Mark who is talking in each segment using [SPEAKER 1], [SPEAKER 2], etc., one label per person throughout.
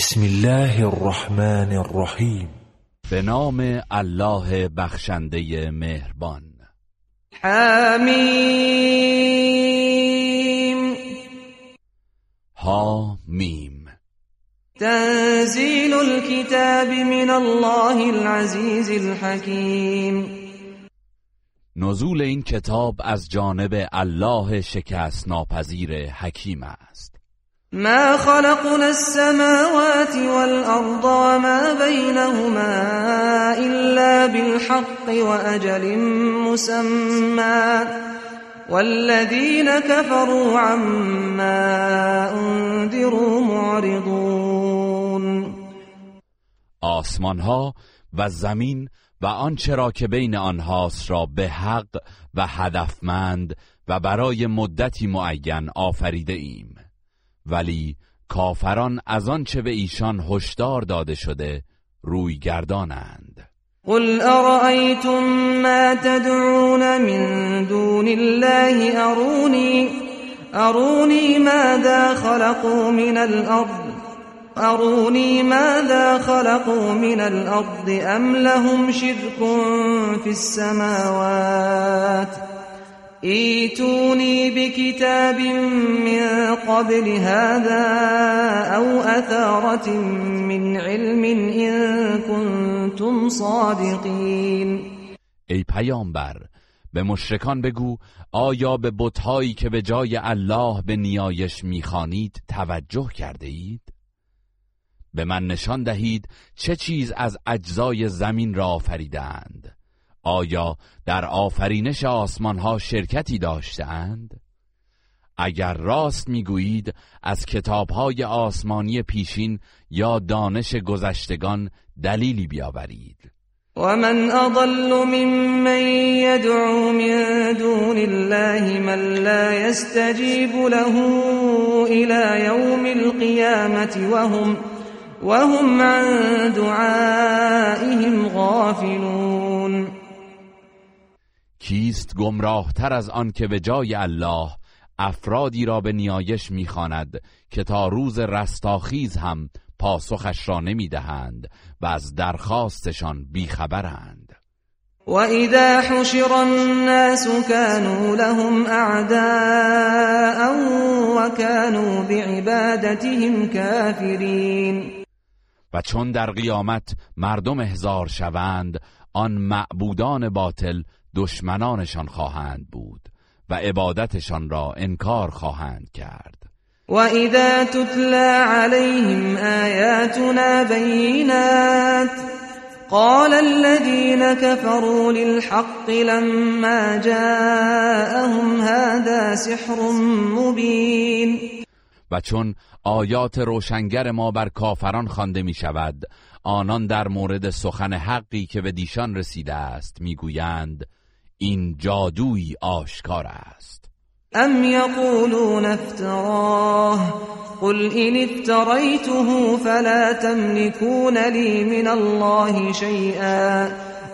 [SPEAKER 1] بسم الله الرحمن الرحیم
[SPEAKER 2] به نام الله بخشنده مهربان حمیم ها
[SPEAKER 3] تنزیل الكتاب من الله العزیز الحکیم
[SPEAKER 2] نزول این کتاب از جانب الله شکست ناپذیر حکیم است
[SPEAKER 3] ما خلقنا السماوات والأرض وما بينهما إلا بالحق وأجل مسمى والذين كفروا عما انذروا معرضون
[SPEAKER 2] آسمانها و زمین و آنچه را که بین آنهاست را به حق و هدفمند و برای مدتی معین آفریده ایم ولی کافران از آنچه به ایشان هشدار داده شده روی گردانند
[SPEAKER 3] قل ارائیتم ما تدعون من دون الله ارونی ارونی ماذا خلقوا من الارض ارونی ماذا خلقوا من الارض ام لهم شرك في السماوات ؟ ایتونی بکتاب من قبل هذا او اثارت من علم ان کنتم صادقین
[SPEAKER 2] ای پیامبر به مشرکان بگو آیا به بتهایی که به جای الله به نیایش میخوانید توجه کرده اید؟ به من نشان دهید چه چیز از اجزای زمین را آفریدند آیا در آفرینش ها شرکتی داشتند؟ اگر راست میگویید از های آسمانی پیشین یا دانش گذشتگان دلیلی بیاورید
[SPEAKER 3] من اضل من یدعو من دون الله من لا يستجيب له الى يوم القیامت وهم وهم عن دعائهم غافلون
[SPEAKER 2] کیست گمراه تر از آن که به جای الله افرادی را به نیایش میخواند که تا روز رستاخیز هم پاسخش را نمیدهند و از درخواستشان بیخبرند
[SPEAKER 3] و اذا حشر الناس كانوا لهم اعداء
[SPEAKER 2] و
[SPEAKER 3] كانوا بعبادتهم كافرين
[SPEAKER 2] و چون در قیامت مردم احزار شوند آن معبودان باطل دشمنانشان خواهند بود و عبادتشان را انکار خواهند کرد و
[SPEAKER 3] اذا تتلا عليهم آیاتنا بینات قال الذين كفروا للحق لما جاءهم هذا سحر مبین
[SPEAKER 2] و چون آیات روشنگر ما بر کافران خوانده می شود آنان در مورد سخن حقی که به دیشان رسیده است میگویند إن جادوی آشکار است
[SPEAKER 3] ام یقولون افتراه قل ان افتريته فلا تملكون لي من الله شيئا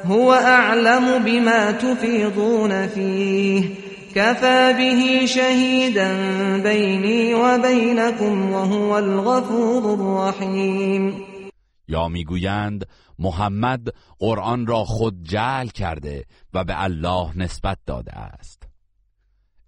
[SPEAKER 3] هو اعلم بما تفيضون فيه كفى به شهيدا بيني وبينكم وهو الغفور الرحيم
[SPEAKER 2] یا محمد قرآن را خود جعل کرده و به الله نسبت داده است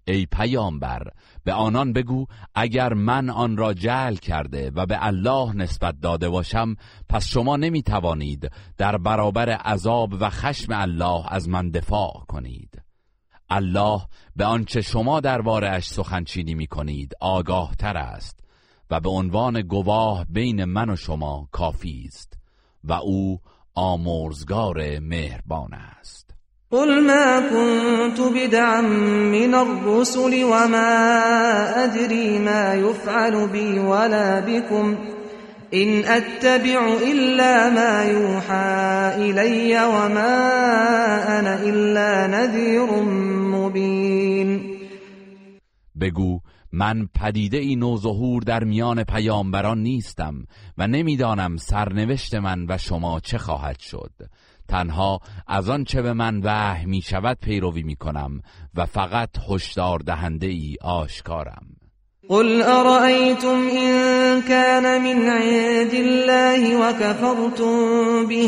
[SPEAKER 2] ای پیامبر به آنان بگو اگر من آن را جعل کرده و به الله نسبت داده باشم پس شما نمی توانید در برابر عذاب و خشم الله از من دفاع کنید الله به آنچه شما در اش سخنچینی می کنید آگاه تر است و به عنوان گواه بین من و شما کافی است و او آمرزگار مهربان است
[SPEAKER 3] قل ما كنت بدعا من الرسل وما ادري ما يفعل بي ولا بكم إن اتبع إلا ما يوحى الي وما انا إلا نذير مبين
[SPEAKER 2] بگو من پدیده ای نوظهور در میان پیامبران نیستم و نمیدانم سرنوشت من و شما چه خواهد شد تنها از آن چه به من وحی می شود پیروی می کنم و فقط هشدار دهنده ای آشکارم
[SPEAKER 3] قل ارأيتم ان کان من عند الله وكفرتم به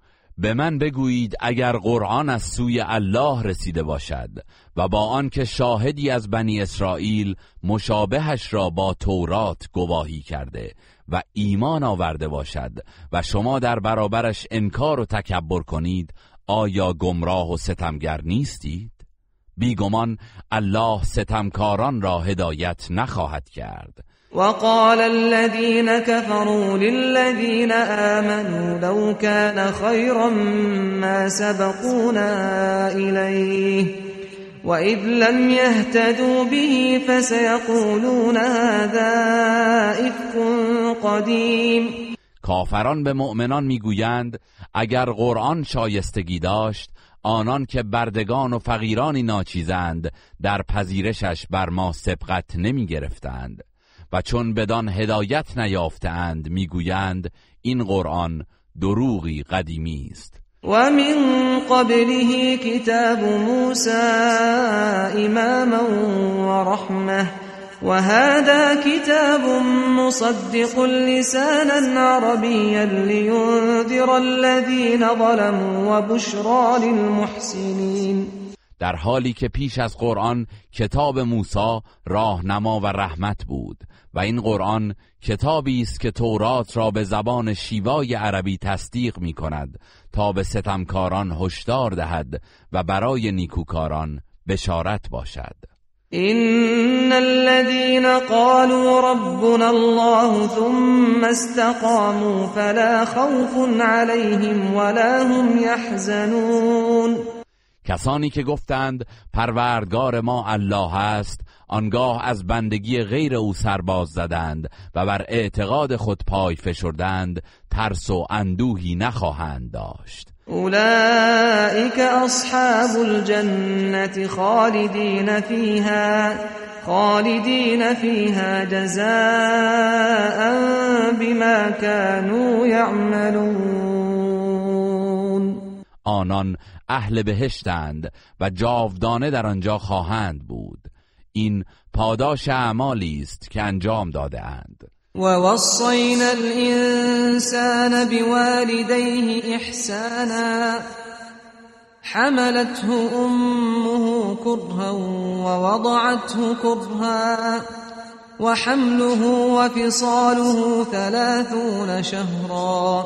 [SPEAKER 2] به من بگویید اگر قرآن از سوی الله رسیده باشد و با آنکه شاهدی از بنی اسرائیل مشابهش را با تورات گواهی کرده و ایمان آورده باشد و شما در برابرش انکار و تکبر کنید آیا گمراه و ستمگر نیستید؟ بیگمان الله ستمکاران را هدایت نخواهد کرد
[SPEAKER 3] وقال الذين كفروا للذين آمنوا لو كان خيرا ما سبقونا إليه وإذ لم يهتدوا به فسيقولون هذا إفك قدیم
[SPEAKER 2] کافران به مؤمنان میگویند اگر قرآن شایستگی داشت آنان که بردگان و فقیرانی ناچیزند در پذیرشش بر ما سبقت نمی گرفتند و چون بدان هدایت نیافتند میگویند این قرآن دروغی قدیمی است
[SPEAKER 3] و من قبله کتاب موسی اماما و رحمه و هذا کتاب مصدق لسانا عربیا لینذر الذین ظلموا و بشرا للمحسنین
[SPEAKER 2] در حالی که پیش از قرآن کتاب موسی راهنما و رحمت بود و این قرآن کتابی است که تورات را به زبان شیوای عربی تصدیق می کند تا به ستمکاران هشدار دهد و برای نیکوکاران بشارت باشد
[SPEAKER 3] ان الذين قالوا ربنا الله ثم استقاموا فلا خوف عليهم ولا هم يحزنون
[SPEAKER 2] کسانی که گفتند پروردگار ما الله است آنگاه از بندگی غیر او سرباز زدند و بر اعتقاد خود پای فشردند ترس و اندوهی نخواهند داشت
[SPEAKER 3] اولئک اصحاب الجنة خالدین فیها خالدین فیها جزاء بما كانوا یعملون
[SPEAKER 2] آنان اهل بهشتند و جاودانه در آنجا خواهند بود این پاداش اعمالی است که انجام داده اند و
[SPEAKER 3] وصینا الانسان بوالديه احسانا حملته امه كرها ووضعته كرها وحمله وفصاله ثلاثون شهرا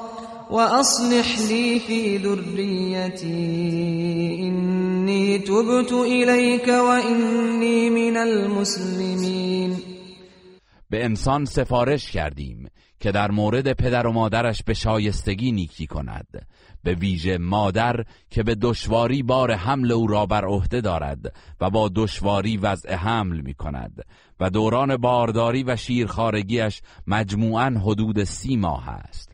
[SPEAKER 3] واصلح لي في ذريتي اني تبت و واني من المسلمين
[SPEAKER 2] به انسان سفارش کردیم که در مورد پدر و مادرش به شایستگی نیکی کند به ویژه مادر که به دشواری بار حمل او را بر عهده دارد و با دشواری وضع حمل می کند و دوران بارداری و شیرخارگیش مجموعا حدود سی ماه است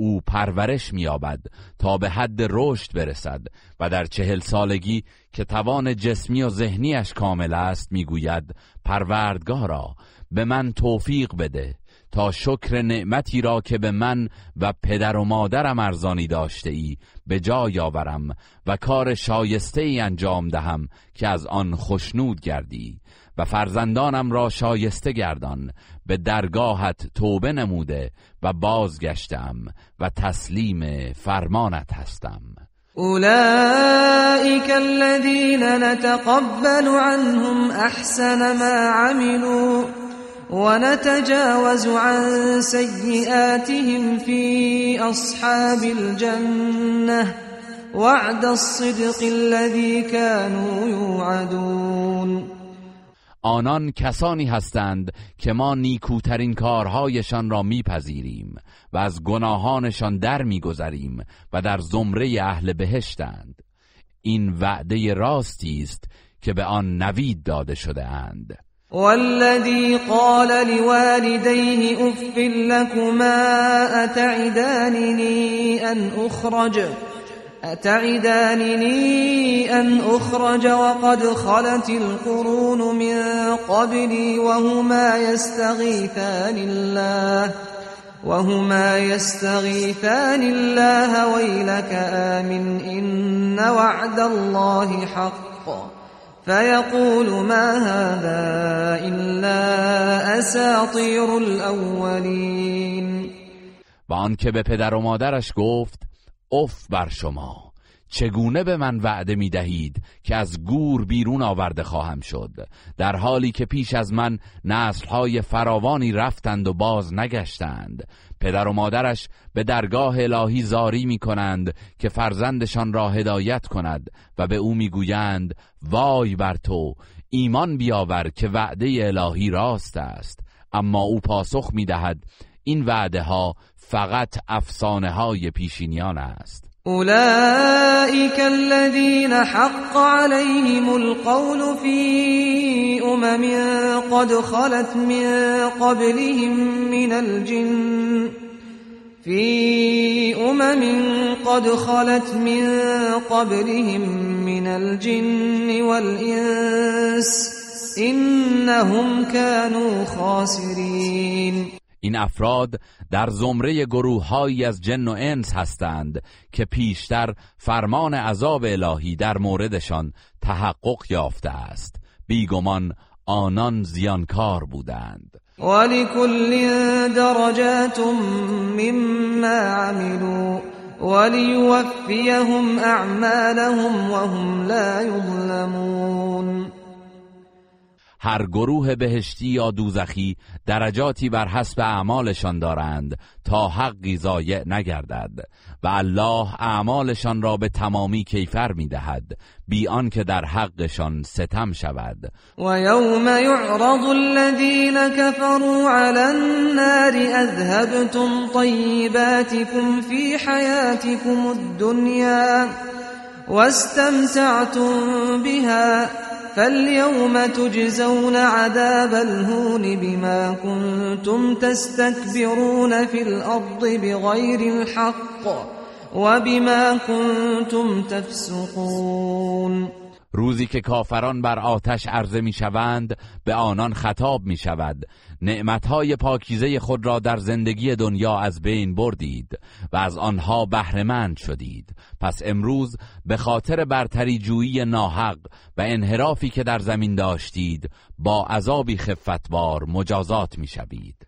[SPEAKER 2] او پرورش مییابد تا به حد رشد برسد و در چهل سالگی که توان جسمی و ذهنیش کامل است میگوید پروردگارا به من توفیق بده تا شکر نعمتی را که به من و پدر و مادرم ارزانی داشته ای به جای آورم و کار شایسته ای انجام دهم که از آن خشنود گردی و فرزندانم را شایسته گردان به درگاهت توبه نموده و بازگشتم و تسلیم فرمانت هستم
[SPEAKER 3] اولئك الذين نتقبل عنهم احسن ما عملوا ونتجاوز عن سيئاتهم في اصحاب الجنه وعد الصدق الذي كانوا يوعدون
[SPEAKER 2] آنان کسانی هستند که ما نیکوترین کارهایشان را میپذیریم و از گناهانشان در میگذریم و در زمره اهل بهشتند این وعده راستی است که به آن نوید داده شده اند
[SPEAKER 3] والذی قال لوالديه اف لكما اتعدانني ان اخرج أتعدانني أن أخرج وقد خلت القرون من قبلي وهما يستغيثان الله وهما يستغيثان الله ويلك آمن إن وعد الله حق فيقول ما هذا إلا أساطير الأولين
[SPEAKER 2] و به پدر و مادرش گفت اف بر شما چگونه به من وعده می دهید که از گور بیرون آورده خواهم شد در حالی که پیش از من نسلهای فراوانی رفتند و باز نگشتند پدر و مادرش به درگاه الهی زاری می کنند که فرزندشان را هدایت کند و به او می گویند وای بر تو ایمان بیاور که وعده الهی راست است اما او پاسخ می دهد این وعده ها فقط افسانه های پیشینیان است
[SPEAKER 3] اولئك الذين حق عليهم القول في امم قد خلت من قبلهم من الجن في امم قد خلت من قبلهم من الجن والانس انهم كانوا خاسرين
[SPEAKER 2] این افراد در زمره گروههایی از جن و انس هستند که پیشتر فرمان عذاب الهی در موردشان تحقق یافته است بیگمان آنان زیانکار بودند
[SPEAKER 3] ولكل درجات مما عملوا وليوفيهم اعمالهم وهم لا يظلمون
[SPEAKER 2] هر گروه بهشتی یا دوزخی درجاتی بر حسب اعمالشان دارند تا حقی ضایع نگردد و الله اعمالشان را به تمامی کیفر میدهد بیان که در حقشان ستم شود و
[SPEAKER 3] یوم یعرض الذین کفروا علی النار اذهبتم طیباتكم فی حیاتكم الدنیا واستمتعتم بها فاليوم تجزون عذاب الهون بما كنتم تستكبرون في الأرض بغير الحق وبما كنتم تفسقون
[SPEAKER 2] روزی که کافران بر آتش عرضه می شوند به آنان خطاب می شود نعمتهای پاکیزه خود را در زندگی دنیا از بین بردید و از آنها بهرهمند شدید پس امروز به خاطر برتری جویی ناحق و انحرافی که در زمین داشتید با عذابی خفتبار مجازات می شوید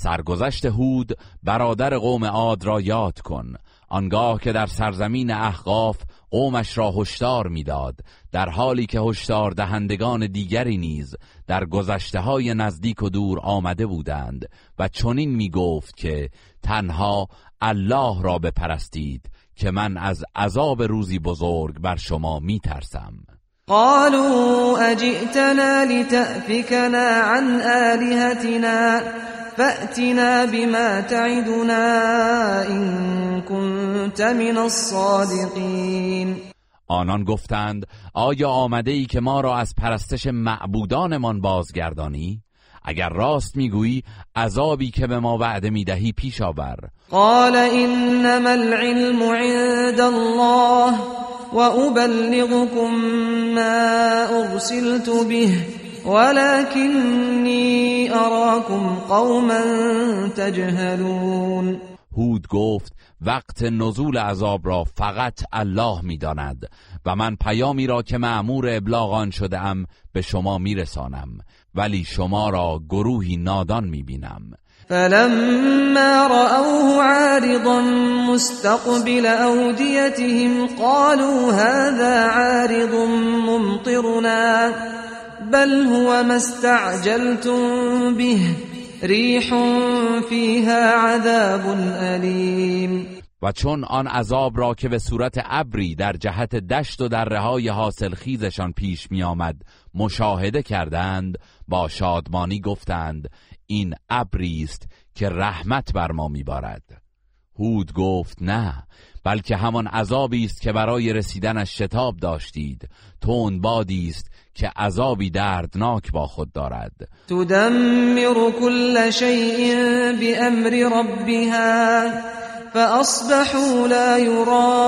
[SPEAKER 2] سرگذشت هود برادر قوم عاد را یاد کن آنگاه که در سرزمین احقاف قومش را هشدار میداد در حالی که هشدار دهندگان دیگری نیز در گذشته های نزدیک و دور آمده بودند و چنین می گفت که تنها الله را بپرستید که من از عذاب روزی بزرگ بر شما می ترسم
[SPEAKER 3] قالوا اجئتنا لتأفكنا عن آلهتنا فأتنا بما تعدنا إن كنت من الصادقين
[SPEAKER 2] آنان گفتند آیا آمده ای که ما را از پرستش معبودانمان بازگردانی؟ اگر راست میگویی عذابی که به ما وعده میدهی پیش آور
[SPEAKER 3] قال انما العلم عند الله و ابلغكم ما ارسلت به ولكنی اراكم قوما تجهلون
[SPEAKER 2] هود گفت وقت نزول عذاب را فقط الله میداند و من پیامی را که معمور ابلاغان شده ام به شما میرسانم ولی شما را گروهی نادان میبینم
[SPEAKER 3] فلما رأوه عارضا مستقبل اودیتهم قالوا هذا عارض ممطرنا بل هو ما استعجلتم به ریح فیها
[SPEAKER 2] عذاب علیم و چون آن عذاب را که به صورت ابری در جهت دشت و در رهای حاصل خیزشان پیش می آمد مشاهده کردند با شادمانی گفتند این ابری است که رحمت بر ما میبارد هود گفت نه بلکه همان عذابی است که برای رسیدنش شتاب داشتید تون بادی است که عذابی دردناک با خود دارد
[SPEAKER 3] تدمر كل شيء بأمر ربها فأصبحوا لا يرى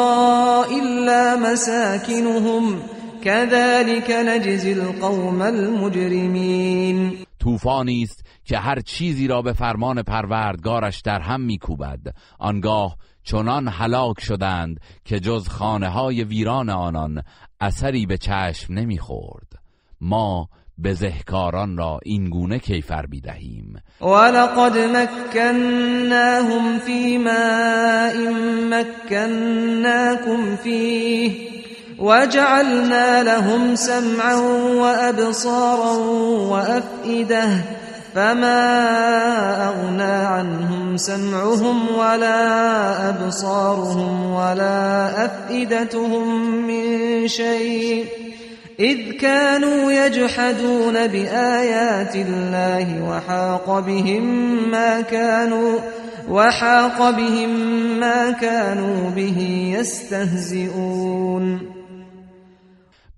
[SPEAKER 3] إلا مساكنهم كذلك نجزي القوم المجرمين
[SPEAKER 2] طوفانی است که هر چیزی را به فرمان پروردگارش در هم میکوبد آنگاه چنان هلاک شدند که جز خانه های ویران آنان اثری به چشم نمیخورد ما بزهکاران را این گونه کیفر میدهیم
[SPEAKER 3] ولقد مکناهم فی ماء مکناکم فیه وجعلنا لهم سمعا وابصارا وافئده فما اغنا عنهم سمعهم ولا ابصارهم ولا افئدتهم من شيء اذ كانوا يجحدون بآيات الله وحاق بهم ما كانوا وحاق بهم ما كانوا به يستهزئون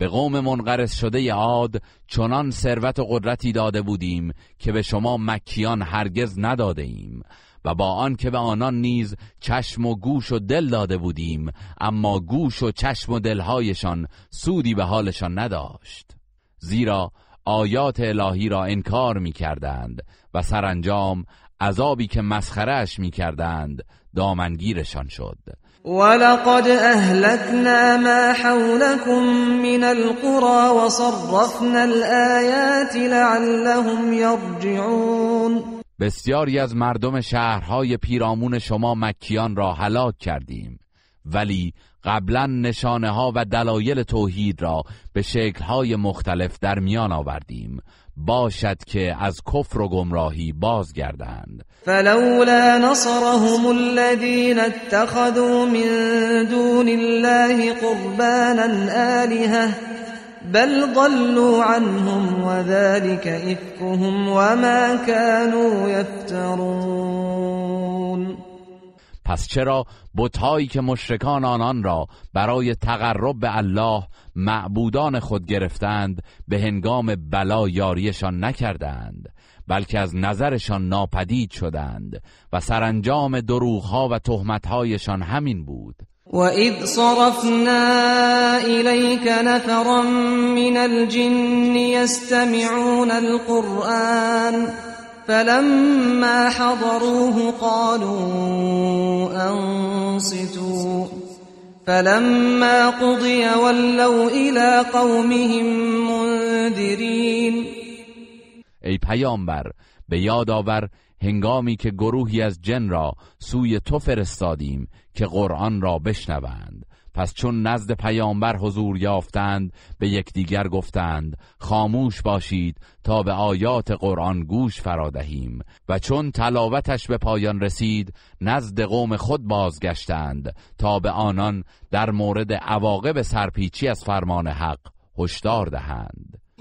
[SPEAKER 2] به قوم منقرض شده عاد چنان ثروت و قدرتی داده بودیم که به شما مکیان هرگز نداده ایم و با آن که به آنان نیز چشم و گوش و دل داده بودیم اما گوش و چشم و دلهایشان سودی به حالشان نداشت زیرا آیات الهی را انکار می کردند و سرانجام عذابی که مسخرش می کردند دامنگیرشان شد
[SPEAKER 3] ولقد اهلكنا ما حولكم من القرى وصرفنا الآيات لعلهم يرجعون
[SPEAKER 2] بسیاری از مردم شهرهای پیرامون شما مکیان را هلاک کردیم ولی قبلا نشانه ها و دلایل توحید را به شکلهای مختلف در میان آوردیم باشد که از کفر و گمراهی بازگردند
[SPEAKER 3] فلولا نصرهم الذين اتخذوا من دون الله قربانا آلهه بل ضلوا عنهم وذلك افكهم وما كانوا يفترون
[SPEAKER 2] پس چرا بتهایی که مشرکان آنان را برای تقرب به الله معبودان خود گرفتند به هنگام بلا یاریشان نکردند بلکه از نظرشان ناپدید شدند و سرانجام دروغها و تهمتهایشان همین بود
[SPEAKER 3] وإذ صرفنا إليك نفرا من الجن يستمعون القرآن فلما حضروه قالوا أنصتوا فلما قضي ولوا إلى قومهم منذرين أي
[SPEAKER 2] پیامبر به یاد آور هنگامی که گروهی از جن را سوی تو فرستادیم که قرآن را بشنوند پس چون نزد پیامبر حضور یافتند به یکدیگر گفتند خاموش باشید تا به آیات قرآن گوش فرادهیم و چون تلاوتش به پایان رسید نزد قوم خود بازگشتند تا به آنان در مورد عواقب سرپیچی از فرمان حق هشدار دهند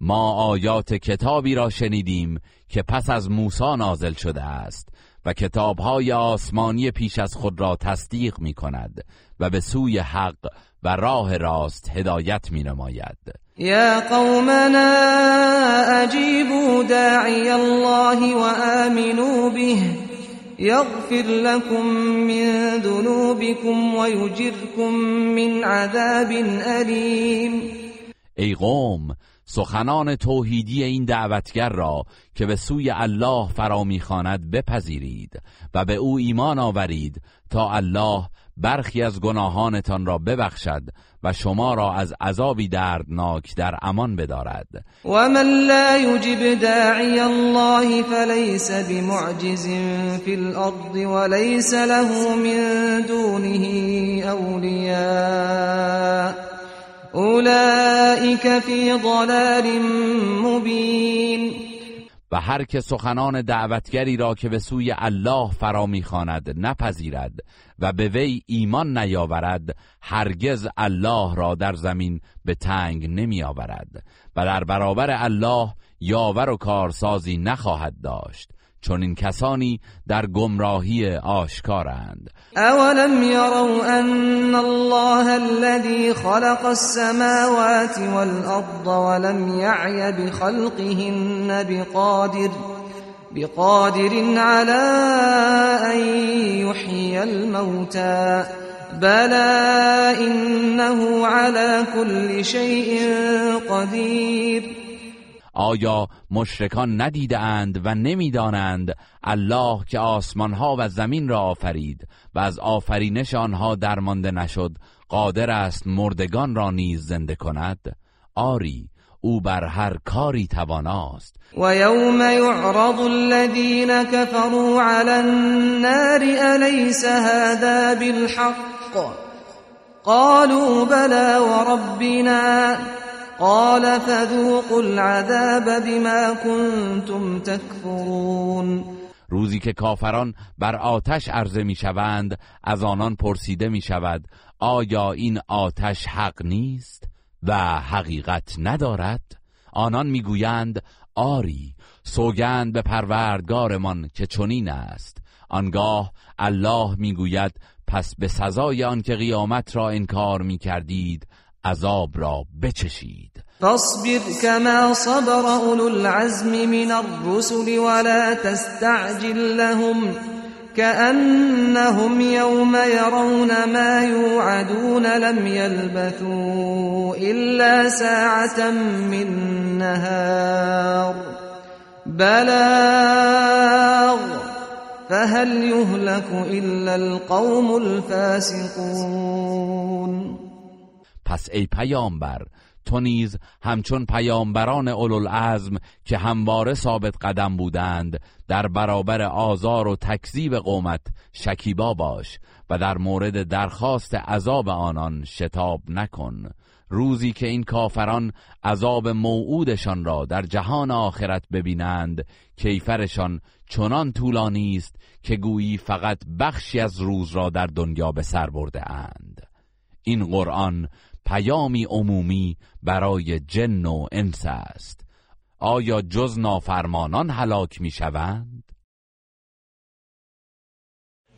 [SPEAKER 2] ما آیات کتابی را شنیدیم که پس از موسی نازل شده است و کتابهای آسمانی پیش از خود را تصدیق می و به سوی حق و راه راست هدایت می نماید
[SPEAKER 3] یا قومنا اجیبوا داعی الله و آمنوا به یغفر لكم من ذنوبكم و من عذاب الیم
[SPEAKER 2] ای قوم سخنان توحیدی این دعوتگر را که به سوی الله فرا میخواند بپذیرید و به او ایمان آورید تا الله برخی از گناهانتان را ببخشد و شما را از عذابی دردناک در امان بدارد و
[SPEAKER 3] من لا یجب داعی الله فلیس بمعجز فی الارض ولیس له من دونه اولیاء اولئک
[SPEAKER 2] فی ضلال مبین و هر که سخنان دعوتگری را که به سوی الله فرا میخواند نپذیرد و به وی ایمان نیاورد هرگز الله را در زمین به تنگ آورد و در برابر الله یاور و کارسازی نخواهد داشت چون این کسانی در گمراهی آشکارند
[SPEAKER 3] اولم یرو ان الله الذي خلق السماوات والارض ولم يعي بخلقهن بقادر بقادر على ان يحيي الموتى بلا انه على كل شيء قدير
[SPEAKER 2] آیا مشرکان ندیده و نمیدانند الله که آسمانها و زمین را آفرید و از آفرینش آنها درمانده نشد قادر است مردگان را نیز زنده کند آری او بر هر کاری تواناست
[SPEAKER 3] و یوم یعرض الذین کفروا علی النار الیس هذا بالحق قالوا و ربنا قال فذوقوا العذاب بما كنتم تكفرون
[SPEAKER 2] روزی که کافران بر آتش عرضه می شوند از آنان پرسیده می شود آیا این آتش حق نیست و حقیقت ندارد آنان گویند آری سوگند به پروردگارمان که چنین است آنگاه الله می گوید پس به سزای آن که قیامت را انکار می کردید عذاب را بچشید فاصبر
[SPEAKER 3] كما صبر اولو العزم من الرسل ولا تستعجل لهم كأنهم يوم يرون ما يوعدون لم يلبثوا إلا ساعة من نهار بلاغ فهل يهلك إلا القوم الفاسقون
[SPEAKER 2] پس ای پیامبر تو نیز همچون پیامبران اولوالعزم که همواره ثابت قدم بودند در برابر آزار و تکذیب قومت شکیبا باش و در مورد درخواست عذاب آنان شتاب نکن روزی که این کافران عذاب موعودشان را در جهان آخرت ببینند کیفرشان چنان طولانی است که گویی فقط بخشی از روز را در دنیا به سر برده اند این قرآن پیامی عمومی برای جن و انس است آیا جز نافرمانان هلاک می شوند؟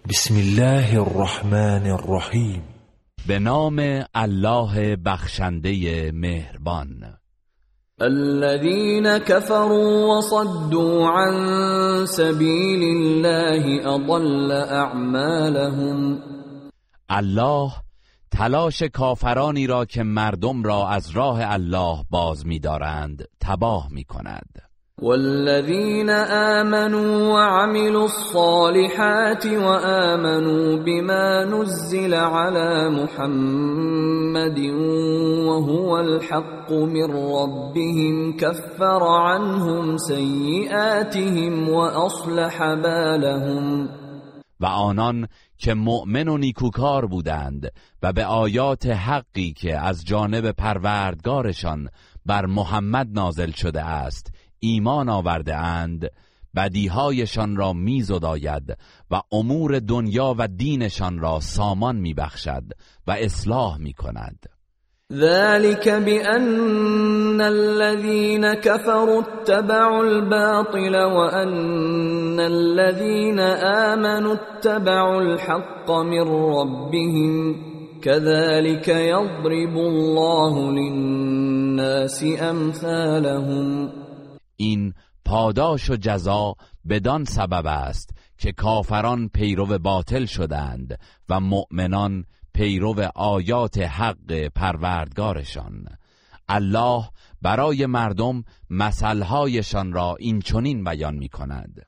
[SPEAKER 1] بسم الله الرحمن الرحیم
[SPEAKER 2] به نام الله بخشنده مهربان
[SPEAKER 3] الذين كفروا وصدوا عن سبيل الله اضل اعمالهم
[SPEAKER 2] الله تلاش کافرانی را که مردم را از راه الله باز می‌دارند تباه می‌کند
[SPEAKER 3] والذین آمنوا وعملوا الصالحات وآمنوا بما نزل على محمد وهو الحق من ربهم كفر عنهم سيئاتهم وأصلح بالهم
[SPEAKER 2] و آنان که مؤمن و نیکوکار بودند و به آیات حقی که از جانب پروردگارشان بر محمد نازل شده است ایمان آورده اند بدیهایشان را میزداید و امور دنیا و دینشان را سامان میبخشد و اصلاح میکند ذلك
[SPEAKER 3] بأن الذين كفروا اتبعوا الباطل وأن الذين آمنوا اتبعوا الحق من ربهم كذلك يضرب الله
[SPEAKER 2] للناس امثالهم این پاداش و جزا بدان سبب است که کافران پیرو باطل شدند و مؤمنان پیرو آیات حق پروردگارشان الله برای مردم مسئلهایشان را این چنین بیان می کند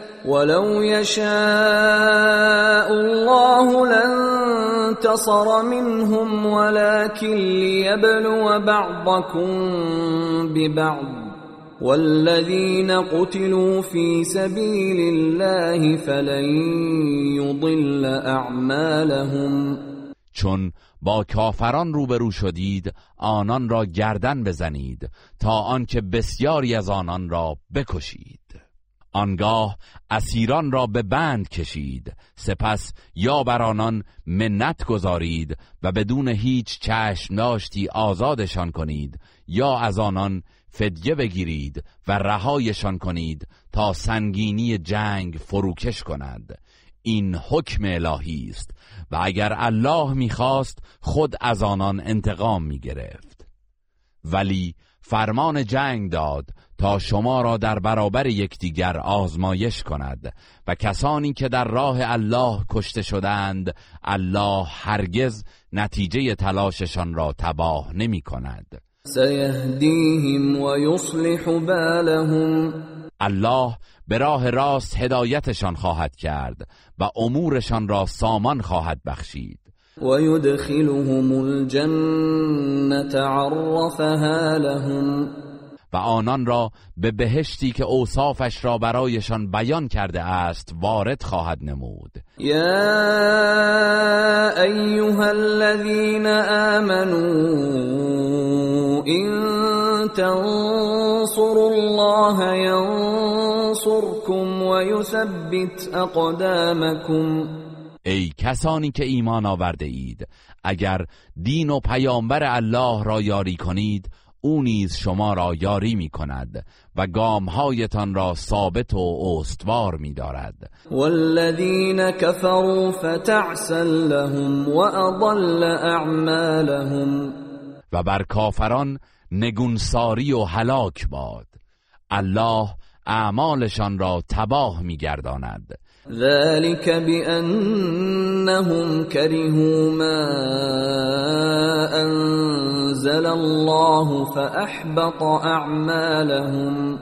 [SPEAKER 3] ولو یشاء الله لانتصر منهم ولكن ليبلو بعضكم ببعض والذين قتلوا في سبيل الله فلن يضل اعمالهم
[SPEAKER 2] چون با کافران روبرو شدید آنان را گردن بزنید تا آنکه بسیاری از آنان را بکشید آنگاه اسیران را به بند کشید سپس یا بر آنان منت گذارید و بدون هیچ چشم ناشتی آزادشان کنید یا از آنان فدیه بگیرید و رهایشان کنید تا سنگینی جنگ فروکش کند این حکم الهی است و اگر الله میخواست خود از آنان انتقام میگرفت ولی فرمان جنگ داد تا شما را در برابر یکدیگر آزمایش کند و کسانی که در راه الله کشته شدند الله هرگز نتیجه تلاششان را تباه نمی کند
[SPEAKER 3] سیهدیهم و یصلح بالهم
[SPEAKER 2] الله به راه راست هدایتشان خواهد کرد و امورشان را سامان خواهد بخشید و
[SPEAKER 3] یدخلهم الجنة عرفها لهم
[SPEAKER 2] و آنان را به بهشتی که اوصافش را برایشان بیان کرده است وارد خواهد نمود یا
[SPEAKER 3] الله
[SPEAKER 2] ای کسانی که ایمان آورده اید اگر دین و پیامبر الله را یاری کنید او نیز شما را یاری می کند و گامهایتان را ثابت و استوار می دارد
[SPEAKER 3] والذین کفروا فتعسل لهم و اعمالهم
[SPEAKER 2] و بر کافران نگونساری و هلاک باد الله اعمالشان را تباه می گرداند ذلك
[SPEAKER 3] بأنهم كرهوا ما انزل الله فأحبط اعمالهم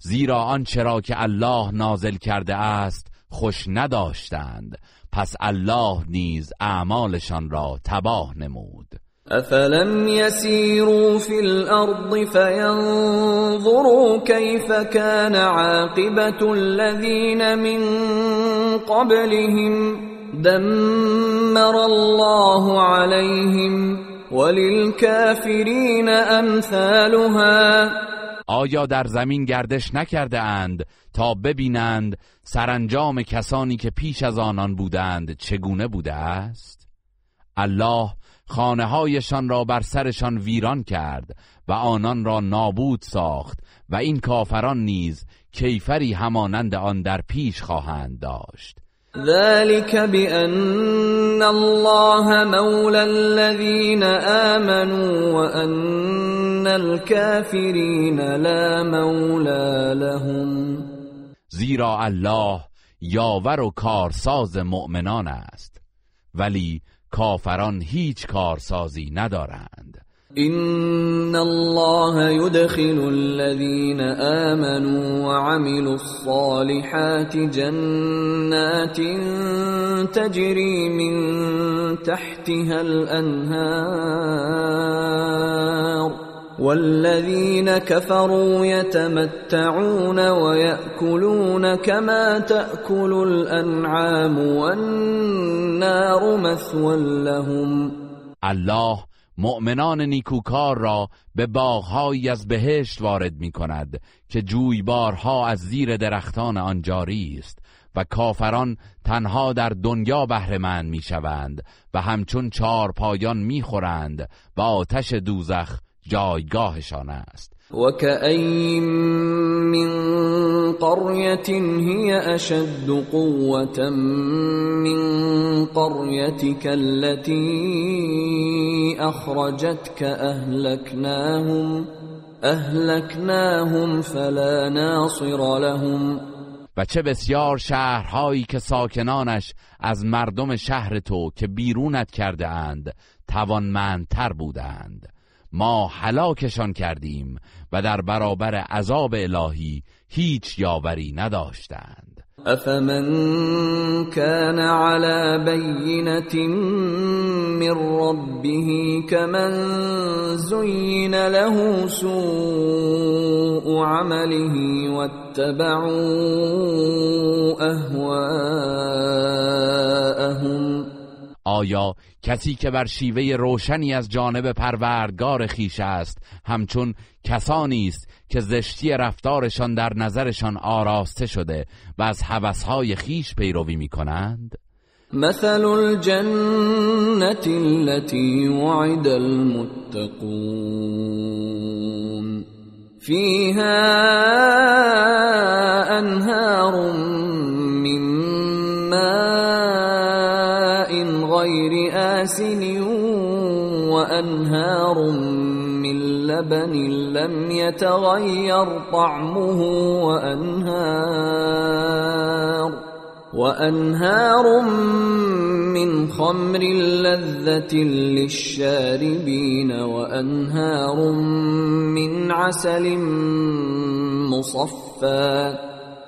[SPEAKER 2] زیرا آن چرا که الله نازل کرده است خوش نداشتند پس الله نیز اعمالشان را تباه نمود
[SPEAKER 3] افلم يسيروا في الارض فينظروا كيف كان عاقبة الذين من قبلهم دمر الله عليهم وللكافرين امثالها
[SPEAKER 2] آیا در زمین گردش نکرده اند تا ببینند سرانجام کسانی که پیش از آنان بودند چگونه بوده است؟ الله خانه هایشان را بر سرشان ویران کرد و آنان را نابود ساخت و این کافران نیز کیفری همانند آن در پیش خواهند داشت
[SPEAKER 3] ذلك بأن الله مولى الذين آمنوا وأن الكافرين لا مولى لهم
[SPEAKER 2] زیرا الله یاور و کارساز مؤمنان است ولی کافران هیچ کارسازی ندارند
[SPEAKER 3] این الله يدخل الذين آمنوا وعملوا الصالحات جنات تجري من تحتها الانهار والذين كفروا يتمتعون ويأكلون كما تأكل الأنعام والنار مثوى لهم
[SPEAKER 2] الله مؤمنان نیکوکار را به باغهایی از بهشت وارد می کند که جویبارها از زیر درختان آن جاری است و کافران تنها در دنیا بهرهمند میشوند و همچون چار پایان میخورند و آتش دوزخ جایگاهشان است
[SPEAKER 3] و من قریت هی اشد قوت من قريتك التي اخرجتك اهلكناهم اهلکناهم فلا ناصر لهم
[SPEAKER 2] و چه بسیار شهرهایی که ساکنانش از مردم شهر تو که بیرونت کرده اند توانمندتر بودند ما هلاکشان کردیم و در برابر عذاب الهی هیچ یاوری نداشتند
[SPEAKER 3] افمن كان على بينة من ربه كمن زین له سوء عمله واتبعوا اهواهم
[SPEAKER 2] آیا کسی که بر شیوه روشنی از جانب پروردگار خیش است همچون کسانی است که زشتی رفتارشان در نظرشان آراسته شده و از هوسهای خیش پیروی می کنند؟
[SPEAKER 3] مثل الجنة التي وعد المتقون فيها انهار من ماء غير آسن وأنهار من لبن لم يتغير طعمه وأنهار وانهار من خمر لذه للشاربين وانهار من عسل مصفى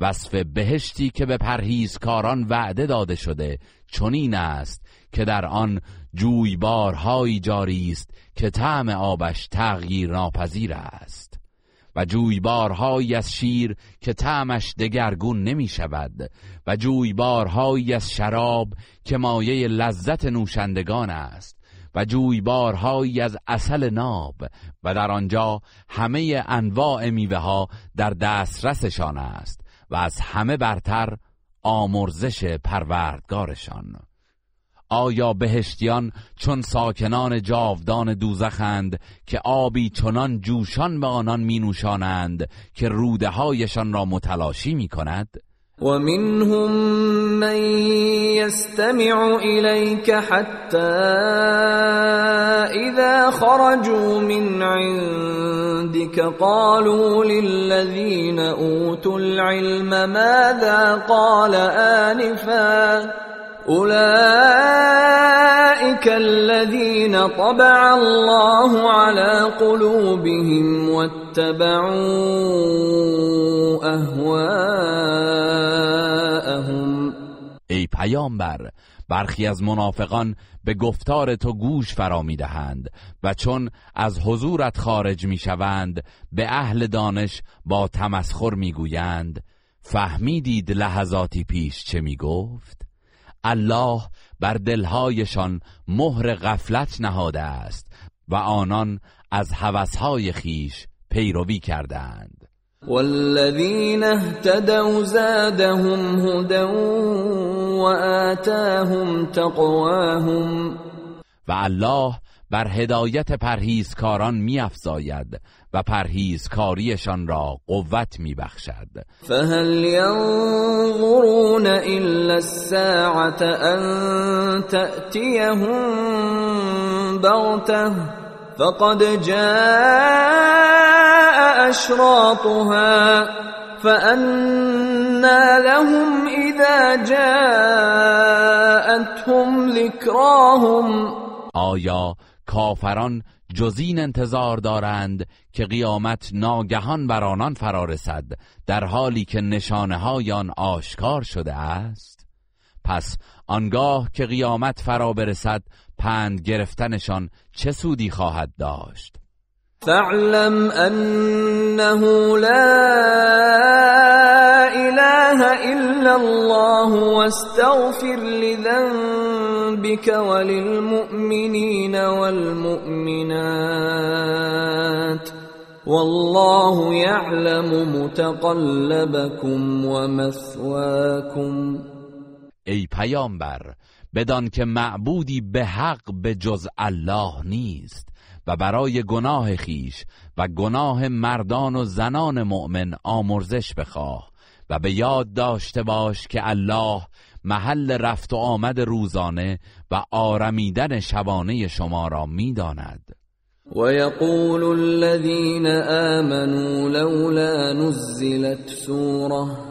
[SPEAKER 2] وصف بهشتی که به پرهیزکاران وعده داده شده چنین است که در آن جویبارهایی جاری است که طعم آبش تغییر ناپذیر است و جویبارهایی از شیر که طعمش دگرگون نمی شود و جویبارهایی از شراب که مایه لذت نوشندگان است و جویبارهایی از اصل ناب و در آنجا همه انواع میوه ها در دسترسشان است و از همه برتر آمرزش پروردگارشان آیا بهشتیان چون ساکنان جاودان دوزخند که آبی چنان جوشان به آنان می نوشانند که روده هایشان را متلاشی می کند؟
[SPEAKER 3] ومنهم من يستمع اليك حتى اذا خرجوا من عندك قالوا للذين اوتوا العلم ماذا قال انفا اولئك الذين طبع الله على قلوبهم واتبعوا
[SPEAKER 2] اهواءهم ای پیامبر برخی از منافقان به گفتار تو گوش فرا میدهند و چون از حضورت خارج میشوند به اهل دانش با تمسخر میگویند فهمیدید لحظاتی پیش چه میگفت الله بر دلهایشان مهر غفلت نهاده است و آنان از هوسهای خیش پیروی کردند
[SPEAKER 3] والذین اهتدوا زادهم هدى وآتاهم تقواهم
[SPEAKER 2] و الله بر هدایت پرهیزکاران میافزاید و پرهیزکاریشان را قوت میبخشد
[SPEAKER 3] فهل ینظرون الا الساعه ان تاتيهم بغته فقد جاء اشراطها فأنا لهم اذا جاءتهم ذكراهم
[SPEAKER 2] آیا کافران جزین انتظار دارند که قیامت ناگهان بر آنان فرارسد در حالی که نشانه های آن آشکار شده است پس آنگاه که قیامت فرا برسد پند گرفتنشان چه سودی خواهد داشت فاعلم انه لا
[SPEAKER 3] اله الا الله واستغفر لذنبك وللمؤمنين والمؤمنات والله يعلم متقلبكم ومثواكم ای پیامبر
[SPEAKER 2] بدان که معبودی به حق به جز الله نیست و برای گناه خیش و گناه مردان و زنان مؤمن آمرزش بخواه و به یاد داشته باش که الله محل رفت و آمد روزانه و آرمیدن شبانه شما را میداند
[SPEAKER 3] و یقول الذین آمنوا لولا نزلت سوره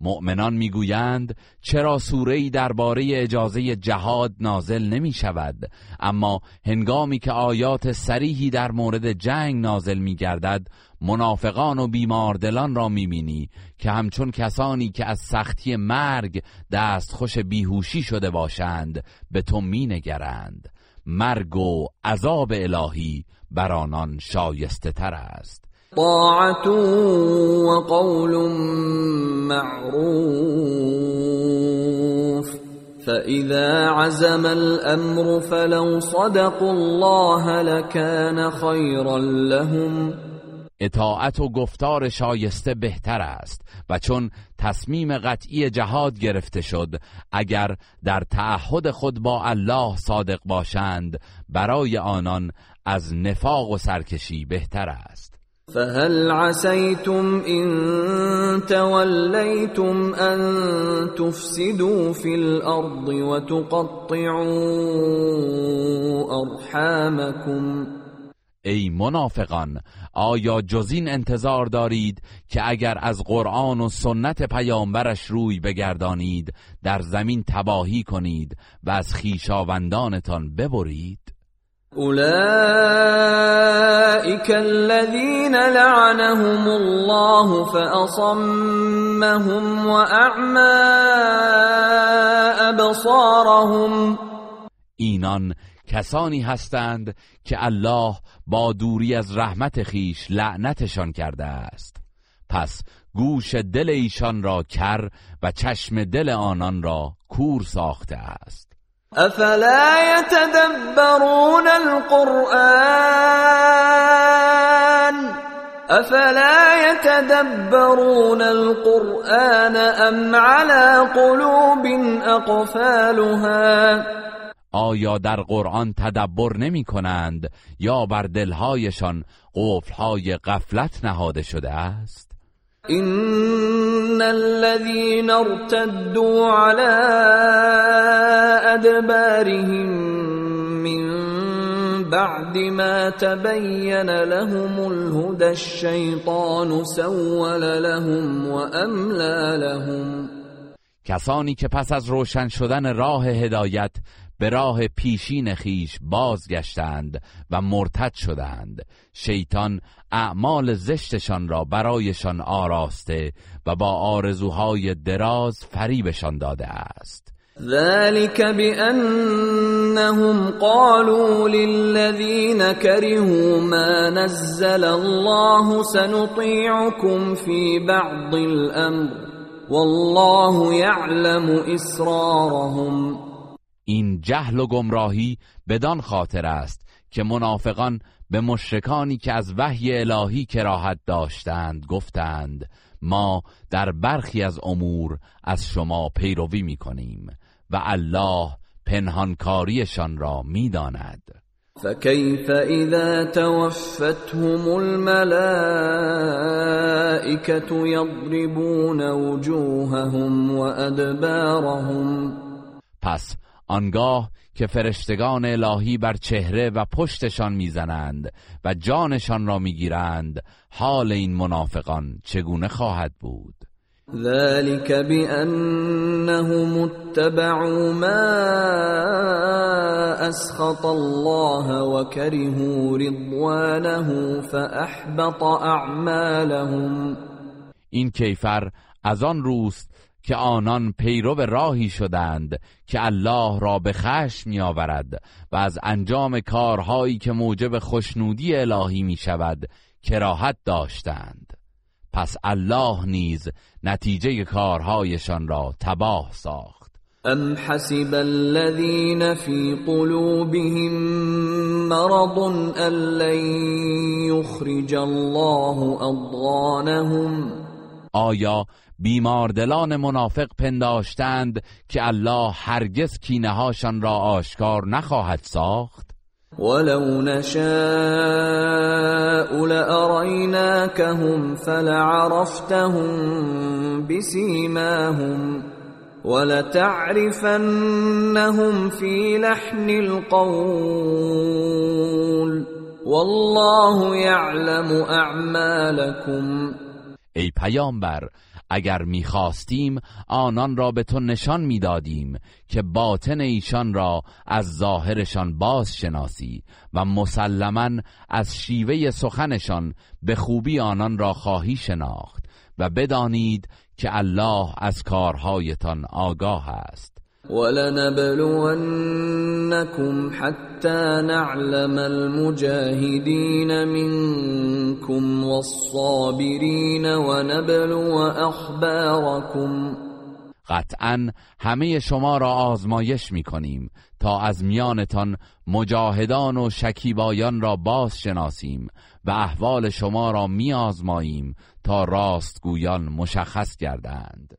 [SPEAKER 2] مؤمنان میگویند چرا سوره ای درباره اجازه جهاد نازل نمی شود اما هنگامی که آیات سریحی در مورد جنگ نازل می گردد منافقان و بیماردلان را می بینی که همچون کسانی که از سختی مرگ خوش بیهوشی شده باشند به تو می نگرند مرگ و عذاب الهی بر آنان شایسته تر است
[SPEAKER 3] طاعت و قول معروف فاذا عزم الامر فلو صدق الله لكان خیرا لهم
[SPEAKER 2] اطاعت و گفتار شایسته بهتر است و چون تصمیم قطعی جهاد گرفته شد اگر در تعهد خود با الله صادق باشند برای آنان از نفاق و سرکشی بهتر است
[SPEAKER 3] فهل عسیتم ان تولیتم ان تفسدوا فی الارض وتقطعوا ارحامكم
[SPEAKER 2] ای منافقان آیا جزین انتظار دارید که اگر از قرآن و سنت پیامبرش روی بگردانید در زمین تباهی کنید و از خیشاوندانتان ببرید
[SPEAKER 3] اولئك الذين لعنهم الله فاصمهم واعمى
[SPEAKER 2] اینان کسانی هستند که الله با دوری از رحمت خیش لعنتشان کرده است پس گوش دل ایشان را کر و چشم دل آنان را کور ساخته است
[SPEAKER 3] افلا یتدبرون القرآن افلا يتدبرون القرآن ام على قلوب اقفالها
[SPEAKER 2] آیا در قرآن تدبر نمی کنند یا بر دلهایشان قفلهای غفلت نهاده شده است؟
[SPEAKER 3] ان الذين ارتدوا على ادبارهم من بعد ما تبين لهم الهدى الشيطان سول لهم واملا لهم
[SPEAKER 2] کسانی که پس از روشن شدن راه هدایت به راه پیشین خیش بازگشتند و مرتد شدند شیطان اعمال زشتشان را برایشان آراسته و با آرزوهای دراز فریبشان داده است
[SPEAKER 3] ذلك بأنهم قالوا للذين كرهوا ما نزل الله سنطيعكم في بعض الأمر والله يعلم إسرارهم
[SPEAKER 2] این جهل و گمراهی بدان خاطر است که منافقان به مشرکانی که از وحی الهی کراهت داشتند گفتند ما در برخی از امور از شما پیروی میکنیم و الله پنهانکاریشان را میداند
[SPEAKER 3] فكيف اذا توفتهم الملائكه يضربون وجوههم وادبارهم
[SPEAKER 2] پس آنگاه که فرشتگان الهی بر چهره و پشتشان میزنند و جانشان را میگیرند حال این منافقان چگونه خواهد بود
[SPEAKER 3] ذلك بأنهم اتبعوا ما اسخط الله وكرهوا رضوانه فاحبط اعمالهم
[SPEAKER 2] این کیفر از آن روست که آنان پیرو راهی شدند که الله را به خشم میآورد و از انجام کارهایی که موجب خشنودی الهی می شود کراهت داشتند پس الله نیز نتیجه کارهایشان را تباه ساخت
[SPEAKER 3] ام حسب الذين في قلوبهم مرض ان لن يخرج الله أضغانهم
[SPEAKER 2] آیا دلان منافق پنداشتند که الله هرگز کینه را آشکار نخواهد ساخت
[SPEAKER 3] ولو نشاء لأريناكهم فلعرفتهم بسیماهم ولتعرفنهم في لحن القول والله يعلم اعمالكم
[SPEAKER 2] ای پیامبر اگر میخواستیم آنان را به تو نشان میدادیم که باطن ایشان را از ظاهرشان باز شناسی و مسلما از شیوه سخنشان به خوبی آنان را خواهی شناخت و بدانید که الله از کارهایتان آگاه است
[SPEAKER 3] ولنبلونكم حتى نعلم المجاهدين منكم والصابرین ونبلو اخباركم
[SPEAKER 2] قطعا همه شما را آزمایش می کنیم تا از میانتان مجاهدان و شکیبایان را باز شناسیم و احوال شما را می آزماییم تا راستگویان مشخص گردند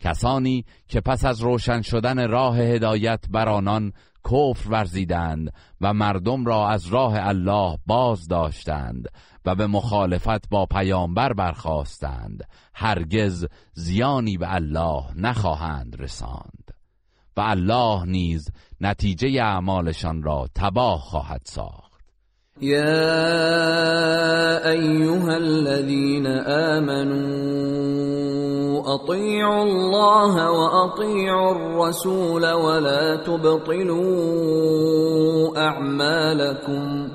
[SPEAKER 2] کسانی که پس از روشن شدن راه هدایت بر آنان کفر ورزیدند و مردم را از راه الله باز داشتند و به مخالفت با پیامبر برخواستند هرگز زیانی به الله نخواهند رساند و الله نیز نتیجه اعمالشان را تباه خواهد ساخت
[SPEAKER 3] يا ايها الذين آمنوا اطيعوا الله واطيعوا الرسول ولا تبطلوا اعمالكم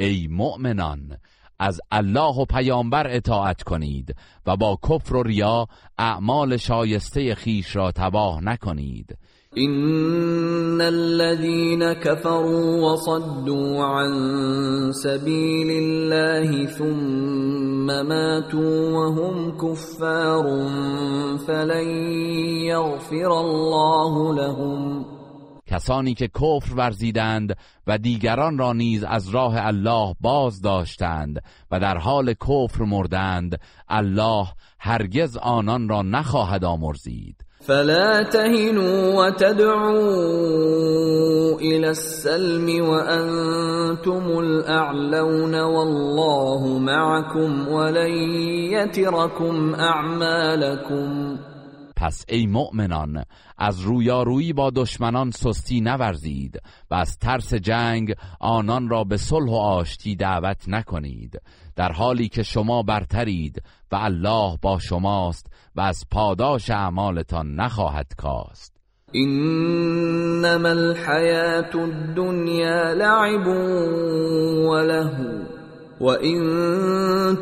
[SPEAKER 2] ای مؤمنان از الله و پیامبر اطاعت کنید و با کفر و ریا اعمال شایسته خیش را تباه نکنید
[SPEAKER 3] ان الذين كفروا وصدوا عن سبيل الله ثم ماتوا وهم كفار فلن يغفر الله لهم
[SPEAKER 2] کسانی که کفر ورزیدند و دیگران را نیز از راه الله باز داشتند و در حال کفر مردند الله هرگز آنان را نخواهد آمرزید
[SPEAKER 3] فلا تهنوا وتدعوا الى السلم وانتم الاعلون والله معكم ولن یترکم اعمالكم
[SPEAKER 2] پس ای مؤمنان از رویارویی با دشمنان سستی نورزید و از ترس جنگ آنان را به صلح و آشتی دعوت نکنید در حالی که شما برترید و الله با شماست و از پاداش اعمالتان نخواهد کاست
[SPEAKER 3] انما الحیات الدنیا لعب وله وَإِن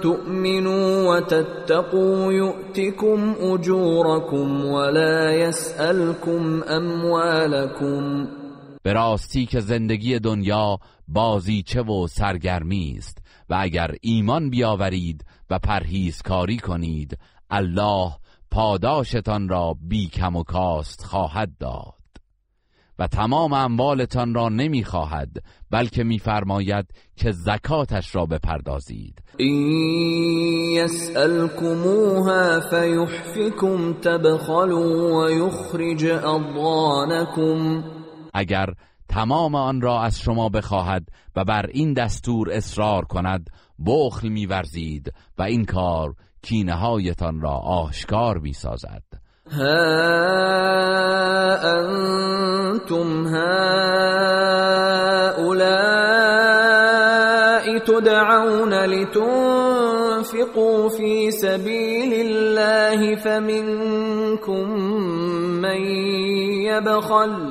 [SPEAKER 3] تُؤْمِنُوا وَتَتَّقُوا يُؤْتِكُمْ أُجُورَكُمْ ولا يَسْأَلْكُمْ أَمْوَالَكُمْ
[SPEAKER 2] به راستی که زندگی دنیا بازیچه و سرگرمی است و اگر ایمان بیاورید و کاری کنید الله پاداشتان را بی کم و کاست خواهد داد و تمام اموالتان را نمیخواهد بلکه میفرماید که زکاتش را بپردازید این
[SPEAKER 3] فیحفکم و یخرج
[SPEAKER 2] اگر تمام آن را از شما بخواهد و بر این دستور اصرار کند بخل میورزید و این کار کینه هایتان را آشکار میسازد ها
[SPEAKER 3] انتم هؤلاء تدعون لتنفقوا في سبیل الله فمنكم من يبخل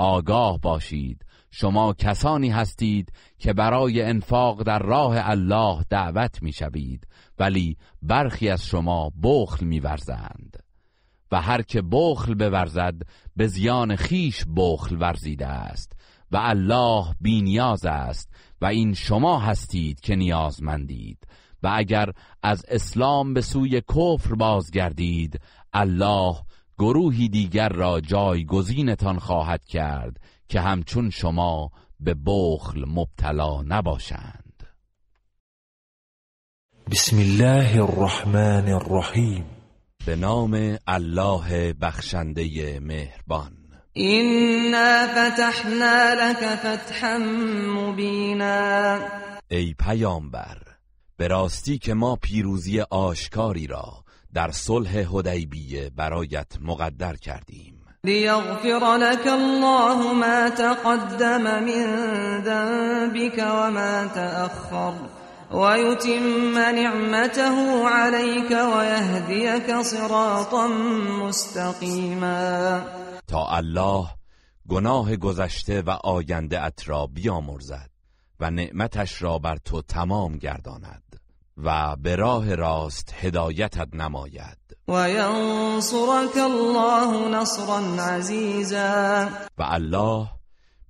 [SPEAKER 2] آگاه باشید شما کسانی هستید که برای انفاق در راه الله دعوت شوید ولی برخی از شما بخل ورزند و هر که بخل بورزد به زیان خیش بخل ورزیده است و الله بینیاز است و این شما هستید که نیازمندید و اگر از اسلام به سوی کفر بازگردید الله گروهی دیگر را جایگزینتان خواهد کرد که همچون شما به بخل مبتلا نباشند
[SPEAKER 4] بسم الله الرحمن الرحیم
[SPEAKER 2] به نام الله بخشنده مهربان
[SPEAKER 3] اینا فتحنا لك فتحا
[SPEAKER 2] مبینا ای پیامبر به راستی که ما پیروزی آشکاری را در صلح هدیبیه برایت مقدر کردیم
[SPEAKER 3] لیغفر لك الله ما تقدم من ذنبك وما تأخر ويتم نعمته عليك ويهديك صراطا مستقیما
[SPEAKER 2] تا الله گناه گذشته و آینده ات را بیامرزد و نعمتش را بر تو تمام گرداند و به راه راست هدایتت نماید و
[SPEAKER 3] ینصرک الله نصرا عزیزا
[SPEAKER 2] و الله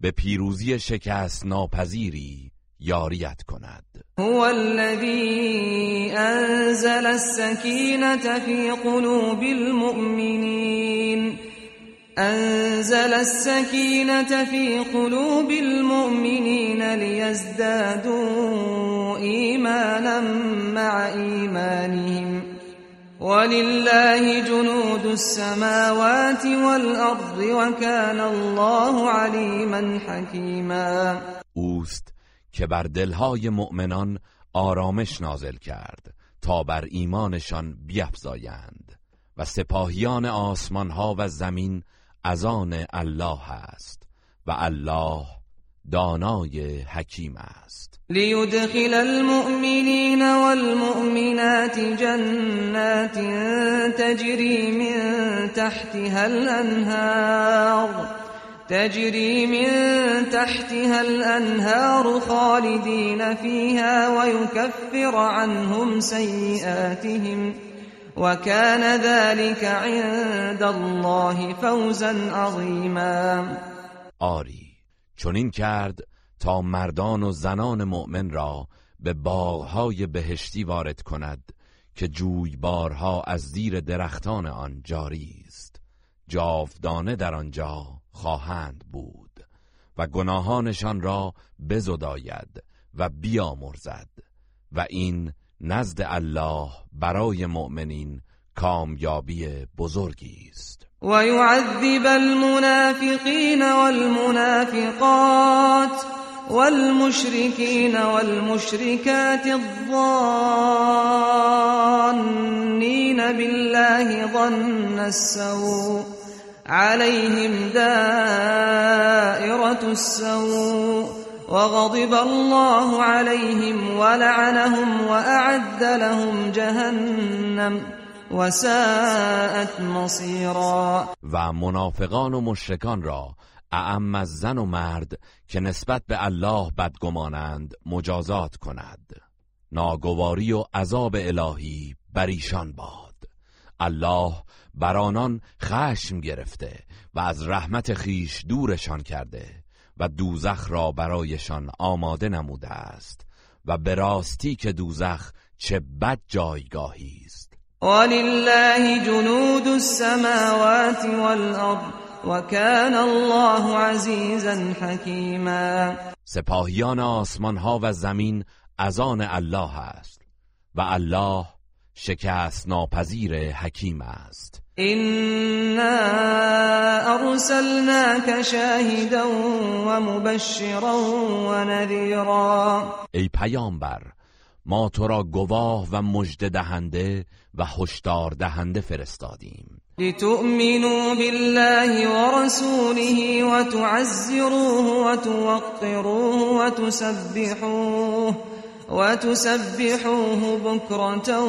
[SPEAKER 2] به پیروزی شکست ناپذیری یاریت کند
[SPEAKER 3] هو الذی انزل السکینة فی قلوب المؤمنین انزل السكينة في قلوب المؤمنين ليزدادوا ايمانا مع ايمانهم ولله جنود السماوات والارض وكان الله عليما حكيما
[SPEAKER 2] اوست که بر دلهای مؤمنان آرامش نازل کرد تا بر ایمانشان بیفزایند و سپاهیان آسمانها و زمین از آن الله است و الله دانای حکیم است
[SPEAKER 3] لیدخل المؤمنین والمؤمنات جنات تجری من تحتها الانهار تجری من تحتها الانهار خالدین فیها و عنهم سیئاتهم وكان ذلك عند الله فوزا عظیما
[SPEAKER 2] آری چنین کرد تا مردان و زنان مؤمن را به باغهای بهشتی وارد کند که جویبارها از زیر درختان آن جاری است جاودانه در آنجا خواهند بود و گناهانشان را بزداید و بیامرزد و این نزد الله برای مؤمنین کامیابی بزرگی است و
[SPEAKER 3] یعذب المنافقین والمنافقات والمشركين والمشركات الظانين بالله ظن السوء عليهم دائرة السوء وغضب الله عليهم ولعنهم وأعد لهم جهنم وساءت مصيرا
[SPEAKER 2] و منافقان و مشرکان را اعم از زن و مرد که نسبت به الله بدگمانند مجازات کند ناگواری و عذاب الهی بر ایشان باد الله بر آنان خشم گرفته و از رحمت خیش دورشان کرده و دوزخ را برایشان آماده نموده است و به راستی که دوزخ چه بد جایگاهی است
[SPEAKER 3] ولله جنود السماوات والارض وكان الله عزيزا حكيما
[SPEAKER 2] سپاهیان آسمان ها و زمین از آن الله است و الله شکست ناپذیر حکیم است
[SPEAKER 3] إنا ارسلناك شاهدا ومبشرا
[SPEAKER 2] مبشرا ای پیامبر ما تو را گواه و مژده دهنده و هشدار دهنده فرستادیم
[SPEAKER 3] لتؤمنوا بالله ورسوله وتعزروه وتوقروه وتسبحوه وتسبحوه بكرة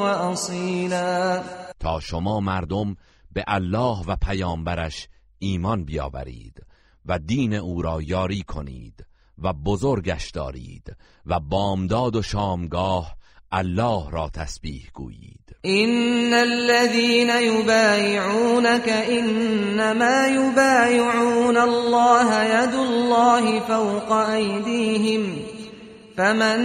[SPEAKER 3] وأصيلا
[SPEAKER 2] تا شما مردم به الله و پیامبرش ایمان بیاورید و دین او را یاری کنید و بزرگش دارید و بامداد و شامگاه الله را تسبیح گویید
[SPEAKER 3] ان الذين يبايعونك انما يبايعون الله يد الله فوق ايديهم فمن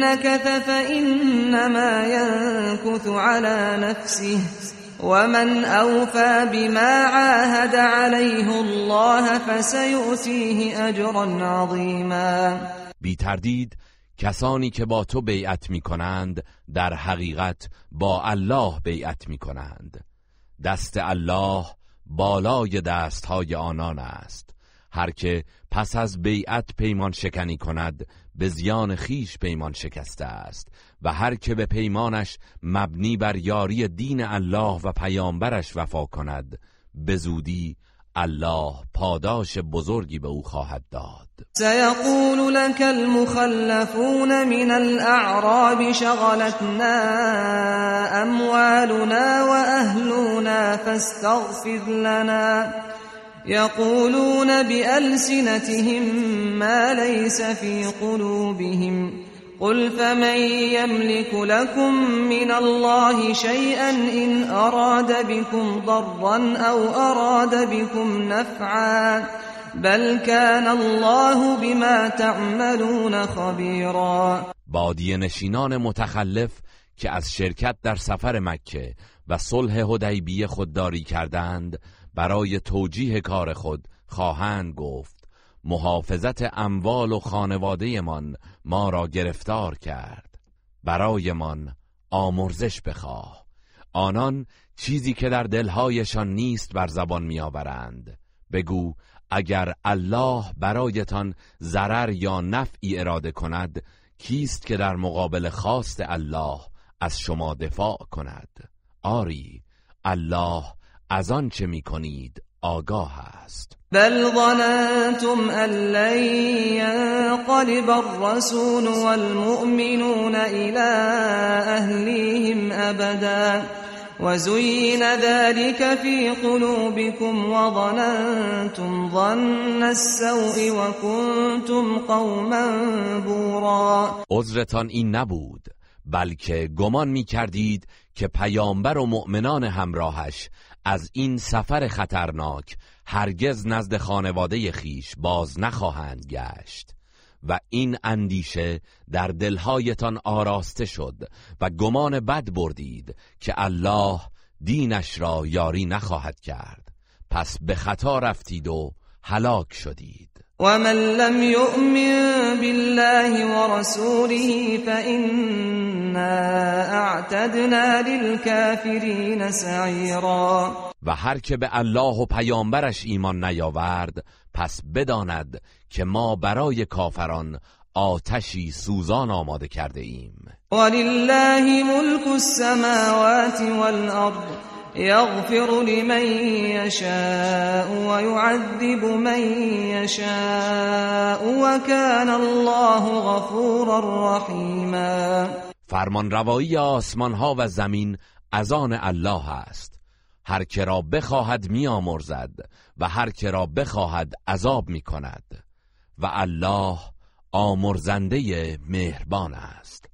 [SPEAKER 3] نكث فإنما ينكث على نفسه ومن أوفى بما عاهد عليه الله فسيؤتيه أجرا عظيما
[SPEAKER 2] بیتردید کسانی که با تو بیعت می کنند در حقیقت با الله بیعت می کنند دست الله بالای دستهای آنان است هر که پس از بیعت پیمان شکنی کند به زیان خیش پیمان شکسته است و هر که به پیمانش مبنی بر یاری دین الله و پیامبرش وفا کند به زودی الله پاداش بزرگی به او خواهد داد
[SPEAKER 3] سیقول لك المخلفون من الاعراب شغلتنا اموالنا و فاستغفر لنا یقولون بألسنتهم ما ليس في قلوبهم قل فمن يملك لكم من الله شيئا إن أراد بكم ضرا أو أراد بكم نفعا بل كان الله بما تعملون خبيرا
[SPEAKER 2] بادی نشینان متخلف که از شرکت در سفر مکه و صلح هدیبیه خودداری کردند برای توجیه کار خود خواهند گفت محافظت اموال و خانوادهمان ما را گرفتار کرد برایمان آمرزش بخواه آنان چیزی که در دلهایشان نیست بر زبان آورند بگو اگر الله برایتان ضرر یا نفعی اراده کند کیست که در مقابل خواست الله از شما دفاع کند آری الله از آن چه می آگاه است
[SPEAKER 3] بل ظننتم ان لن ينقلب الرسول والمؤمنون الى اهلیهم ابدا وزين ذلك في قلوبكم وظننتم ظن السوء وكنتم قوما بورا
[SPEAKER 2] عذرتان این نبود بلکه گمان میکردید که پیامبر و مؤمنان همراهش از این سفر خطرناک هرگز نزد خانواده خیش باز نخواهند گشت و این اندیشه در دلهایتان آراسته شد و گمان بد بردید که الله دینش را یاری نخواهد کرد پس به خطا رفتید و هلاک شدید
[SPEAKER 3] ومن لم يؤمن بالله ورسوله فإنا اعتدنا للكافرین سعیرا
[SPEAKER 2] و هر که به الله و پیامبرش ایمان نیاورد پس بداند که ما برای کافران آتشی سوزان آماده کرده ایم
[SPEAKER 3] ولله ملک السماوات والارض يغفر لمن يشاء ويعذب من يشاء وكان الله غفورا
[SPEAKER 2] رحیما فرمان روایی آسمان ها و زمین از آن الله است هر که را بخواهد میامرزد و هر که را بخواهد عذاب میکند و الله آمرزنده مهربان است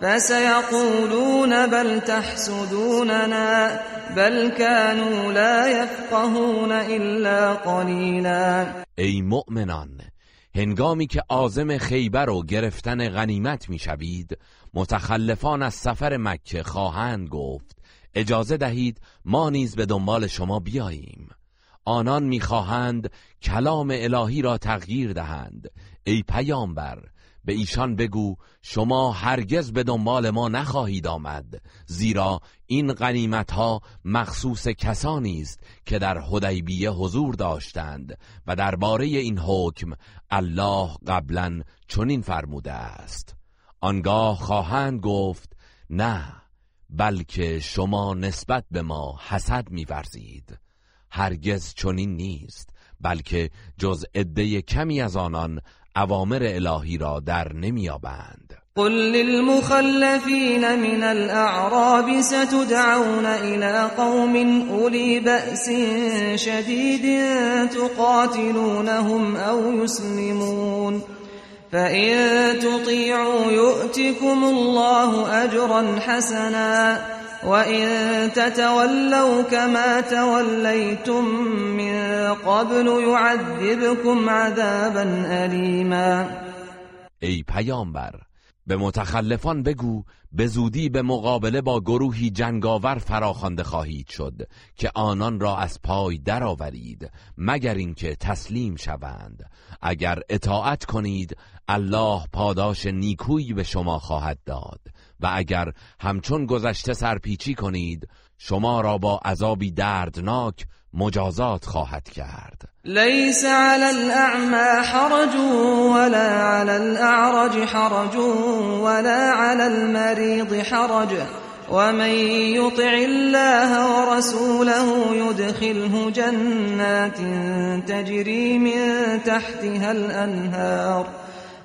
[SPEAKER 3] فسيقولون بل تحسدوننا بل كانوا لا
[SPEAKER 2] يفقهون الا قليلا ای مؤمنان هنگامی که آزم خیبر و گرفتن غنیمت میشوید متخلفان از سفر مکه خواهند گفت اجازه دهید ما نیز به دنبال شما بیاییم آنان میخواهند کلام الهی را تغییر دهند ای پیامبر به ایشان بگو شما هرگز به دنبال ما نخواهید آمد زیرا این غنیمت ها مخصوص کسانی است که در حدیبیه حضور داشتند و درباره این حکم الله قبلا چنین فرموده است آنگاه خواهند گفت نه بلکه شما نسبت به ما حسد می‌ورزید هرگز چنین نیست بلکه جز عده کمی از آنان اوامر الهی را در نمیابند
[SPEAKER 3] قل للمخلفين من الأعراب ستدعون إلى قوم أولي بأس شديد تقاتلونهم أو يسلمون فإن تطيعوا يؤتكم الله أجرا حسنا وَإِن تَتَوَلَّوْا كَمَا تَوَلَّيْتُم مِّن قَبْلُ يُعَذِّبْكُمْ عَذَابًا أَلِيمًا
[SPEAKER 2] ای پیامبر به متخلفان بگو به زودی به مقابله با گروهی جنگاور فراخوانده خواهید شد که آنان را از پای درآورید مگر اینکه تسلیم شوند اگر اطاعت کنید الله پاداش نیکویی به شما خواهد داد و اگر همچون گذشته سرپیچی کنید شما را با عذابی دردناک مجازات خواهد کرد
[SPEAKER 3] لیس على الاعمى حرج ولا على الاعرج حرج ولا على المریض حرج ومن يطع الله ورسوله يدخله جنات تجري من تحتها الانهار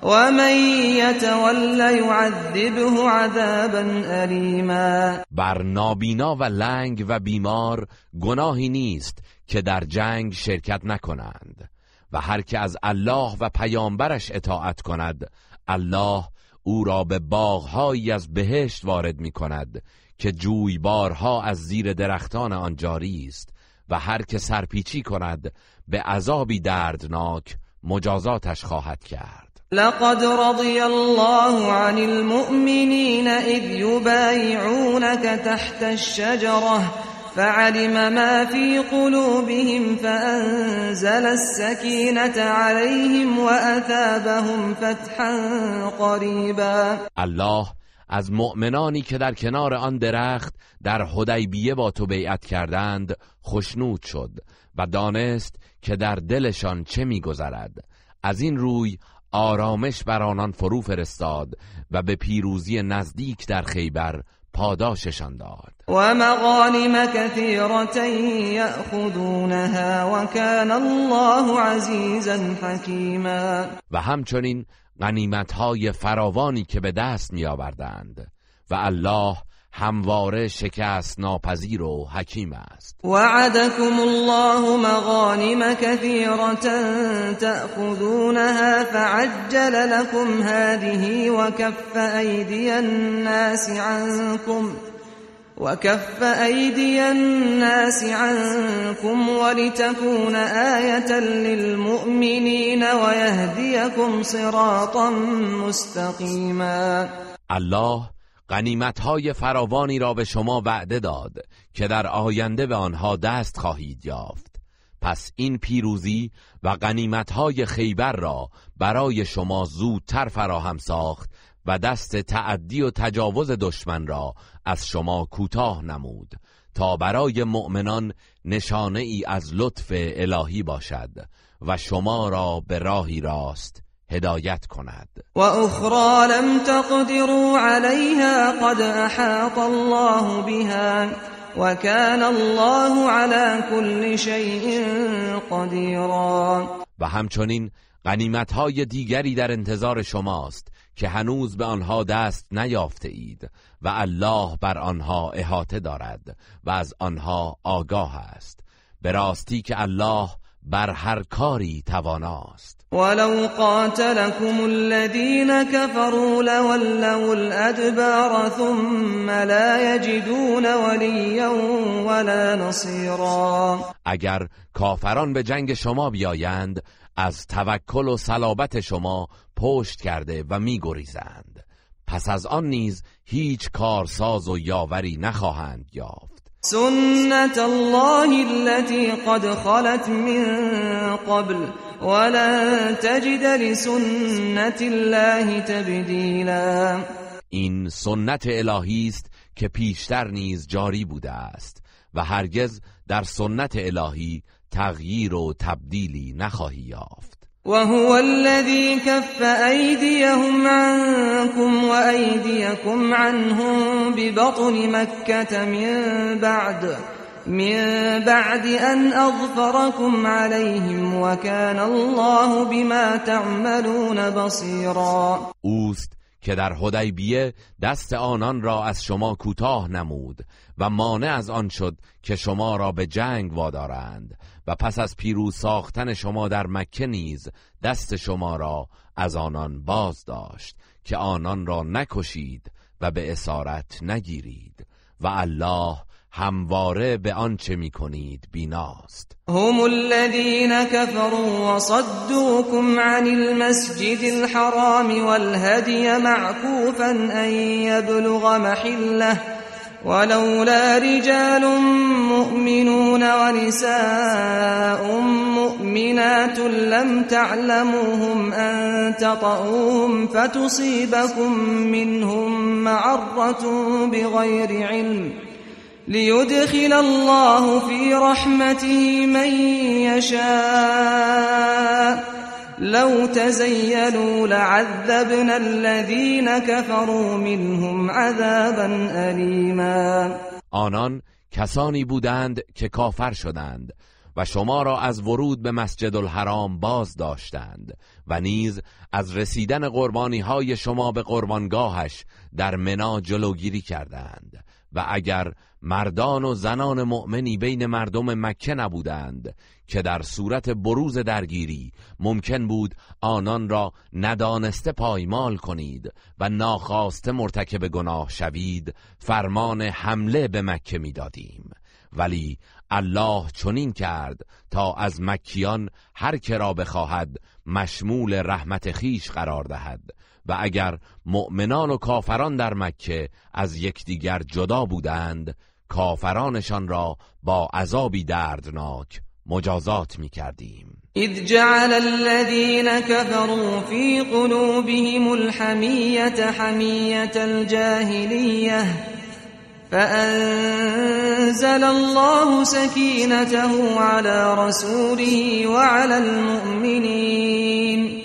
[SPEAKER 3] ومن يتول يعذبه عذابا الیما
[SPEAKER 2] بر نابینا و لنگ و بیمار گناهی نیست که در جنگ شرکت نکنند و هر که از الله و پیامبرش اطاعت کند الله او را به باغهایی از بهشت وارد می کند که جویبارها از زیر درختان آن جاری است و هر که سرپیچی کند به عذابی دردناک مجازاتش خواهد کرد
[SPEAKER 3] لقد رضي الله عن المؤمنين اذ يبايعونك تحت الشجره فعلم ما في قلوبهم فانزل السكينه عليهم واثابهم فتحا قريبا
[SPEAKER 2] الله از مؤمنانی که در کنار آن درخت در حدیبیه با تو بیعت کردند خشنود شد و دانست که در دلشان چه میگذرد از این روی آرامش بر آنان فرو فرستاد و به پیروزی نزدیک در خیبر پاداششان داد
[SPEAKER 3] و مغانم کثیرت یأخذونها
[SPEAKER 2] و
[SPEAKER 3] کان الله عزیزا حکیما
[SPEAKER 2] و همچنین غنیمتهای فراوانی که به دست می آوردند و الله همواره شکست ناپذیر و حکیم است
[SPEAKER 3] وعدكم الله مغانم كثيرة تأخذونها فعجل لكم هذه وكف أيدي الناس عنكم وكف أيدي الناس عنكم ولتكون آية للمؤمنين ويهديكم صراطا مستقيما
[SPEAKER 2] الله غنیمتهای فراوانی را به شما وعده داد که در آینده به آنها دست خواهید یافت پس این پیروزی و غنیمتهای خیبر را برای شما زودتر فراهم ساخت و دست تعدی و تجاوز دشمن را از شما کوتاه نمود تا برای مؤمنان نشانه ای از لطف الهی باشد و شما را به راهی راست هدایت
[SPEAKER 3] کند و اخرى لم تقدروا عليها قد احاط الله بها و الله على كل شيء قدیرا
[SPEAKER 2] و همچنین غنیمت های دیگری در انتظار شماست که هنوز به آنها دست نیافته اید و الله بر آنها احاطه دارد و از آنها آگاه است به راستی که الله بر هر کاری تواناست
[SPEAKER 3] ولو قاتلكم الذين كفروا لولوا الأدبار ثم لا يجدون وليا ولا نصيرا
[SPEAKER 2] اگر کافران به جنگ شما بیایند از توکل و صلابت شما پشت کرده و میگریزند پس از آن نیز هیچ کارساز و یاوری نخواهند یافت
[SPEAKER 3] سنت الله التي قد خلت من قبل ولن تجد لسنت الله تبدیلا
[SPEAKER 2] این سنت الهی است که پیشتر نیز جاری بوده است و هرگز در سنت الهی تغییر و تبدیلی نخواهی یافت
[SPEAKER 3] وهو الذي كف أيديهم عنكم وأيديكم عنهم ببطن مكة من بعد من بعد ان اظفركم عليهم وكان الله بما تعملون
[SPEAKER 2] بصيرا اوست که در حدیبیه دست آنان را از شما کوتاه نمود و مانع از آن شد که شما را به جنگ وادارند و پس از پیروز ساختن شما در مکه نیز دست شما را از آنان باز داشت که آنان را نکشید و به اسارت نگیرید و الله همواره به آنچه می کنید بیناست
[SPEAKER 3] هم الذين كفروا وصدوكم عن المسجد الحرام والهدي معكوفا أن يبلغ محله ولولا رجال مؤمنون ونساء مؤمنات لم تعلموهم أن تطؤوهم فتصيبكم منهم معرة بغير علم ليدخل الله في رحمته من يشاء لو تزيلوا لعذبنا الذين كفروا منهم عذابا
[SPEAKER 2] أليما آنان کسانی بودند که کافر شدند و شما را از ورود به مسجد الحرام باز داشتند و نیز از رسیدن قربانی های شما به قربانگاهش در منا جلوگیری کردند و اگر مردان و زنان مؤمنی بین مردم مکه نبودند که در صورت بروز درگیری ممکن بود آنان را ندانسته پایمال کنید و ناخواسته مرتکب گناه شوید فرمان حمله به مکه میدادیم ولی الله چنین کرد تا از مکیان هر که را بخواهد مشمول رحمت خیش قرار دهد و اگر مؤمنان و کافران در مکه از یکدیگر جدا بودند کافرانشان را با عذابی دردناک مجازات می کردیم
[SPEAKER 3] اذ جعل الذين كفروا في قلوبهم الحمية حمية الجاهليه، فأنزل الله سكينته على رسوله وعلى المؤمنين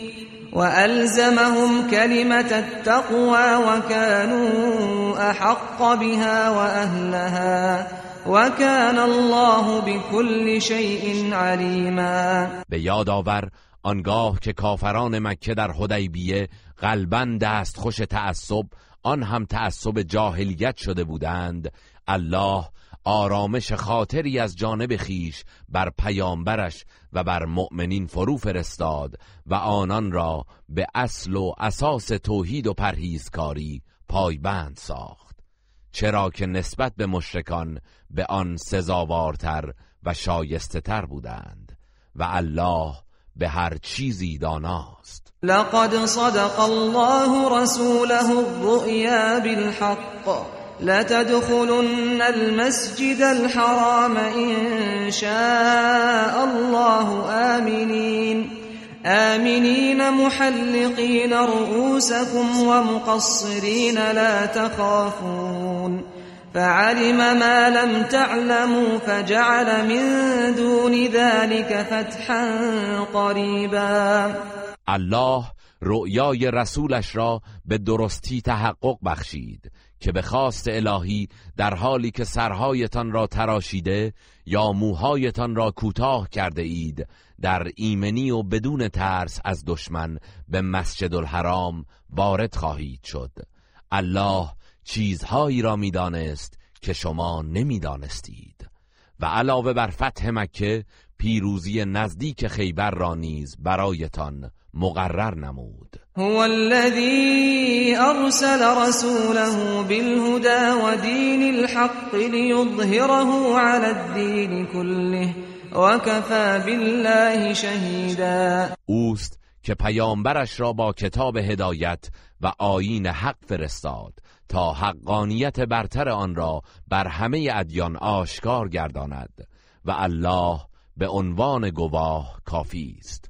[SPEAKER 3] وَأَلْزَمَهُمْ كَلِمَةَ التقوى وكانوا احق بها وَأَهْلَهَا وكان الله بكل شيء عليما
[SPEAKER 2] به یاد آور آنگاه که کافران مکه در حدیبیه غالبا دست خوش تعصب آن هم تعصب جاهلیت شده بودند الله آرامش خاطری از جانب خیش بر پیامبرش و بر مؤمنین فرو فرستاد و آنان را به اصل و اساس توحید و پرهیزکاری پایبند ساخت چرا که نسبت به مشرکان به آن سزاوارتر و شایسته تر بودند و الله به هر چیزی داناست
[SPEAKER 3] لقد صدق الله رسوله الرؤیا بالحق لتدخلن المسجد الحرام إن شاء الله آمنين آمنين محلقين رؤوسكم ومقصرين لا تخافون فعلم ما لم تعلموا فجعل من دون ذلك فتحا قريبا
[SPEAKER 2] الله رؤیای رسولش را به درستی تحقق بخشید که به خواست الهی در حالی که سرهایتان را تراشیده یا موهایتان را کوتاه کرده اید در ایمنی و بدون ترس از دشمن به مسجد الحرام وارد خواهید شد الله چیزهایی را میدانست که شما نمیدانستید و علاوه بر فتح مکه پیروزی نزدیک خیبر را نیز برایتان مقرر نمود
[SPEAKER 3] هو الذي ارسل رسوله بالهدى ودين الحق ليظهره على الدين كله وكفى بالله شهيدا
[SPEAKER 2] اوست که پیامبرش را با کتاب هدایت و آیین حق فرستاد تا حقانیت برتر آن را بر همه ادیان آشکار گرداند و الله به عنوان گواه کافی است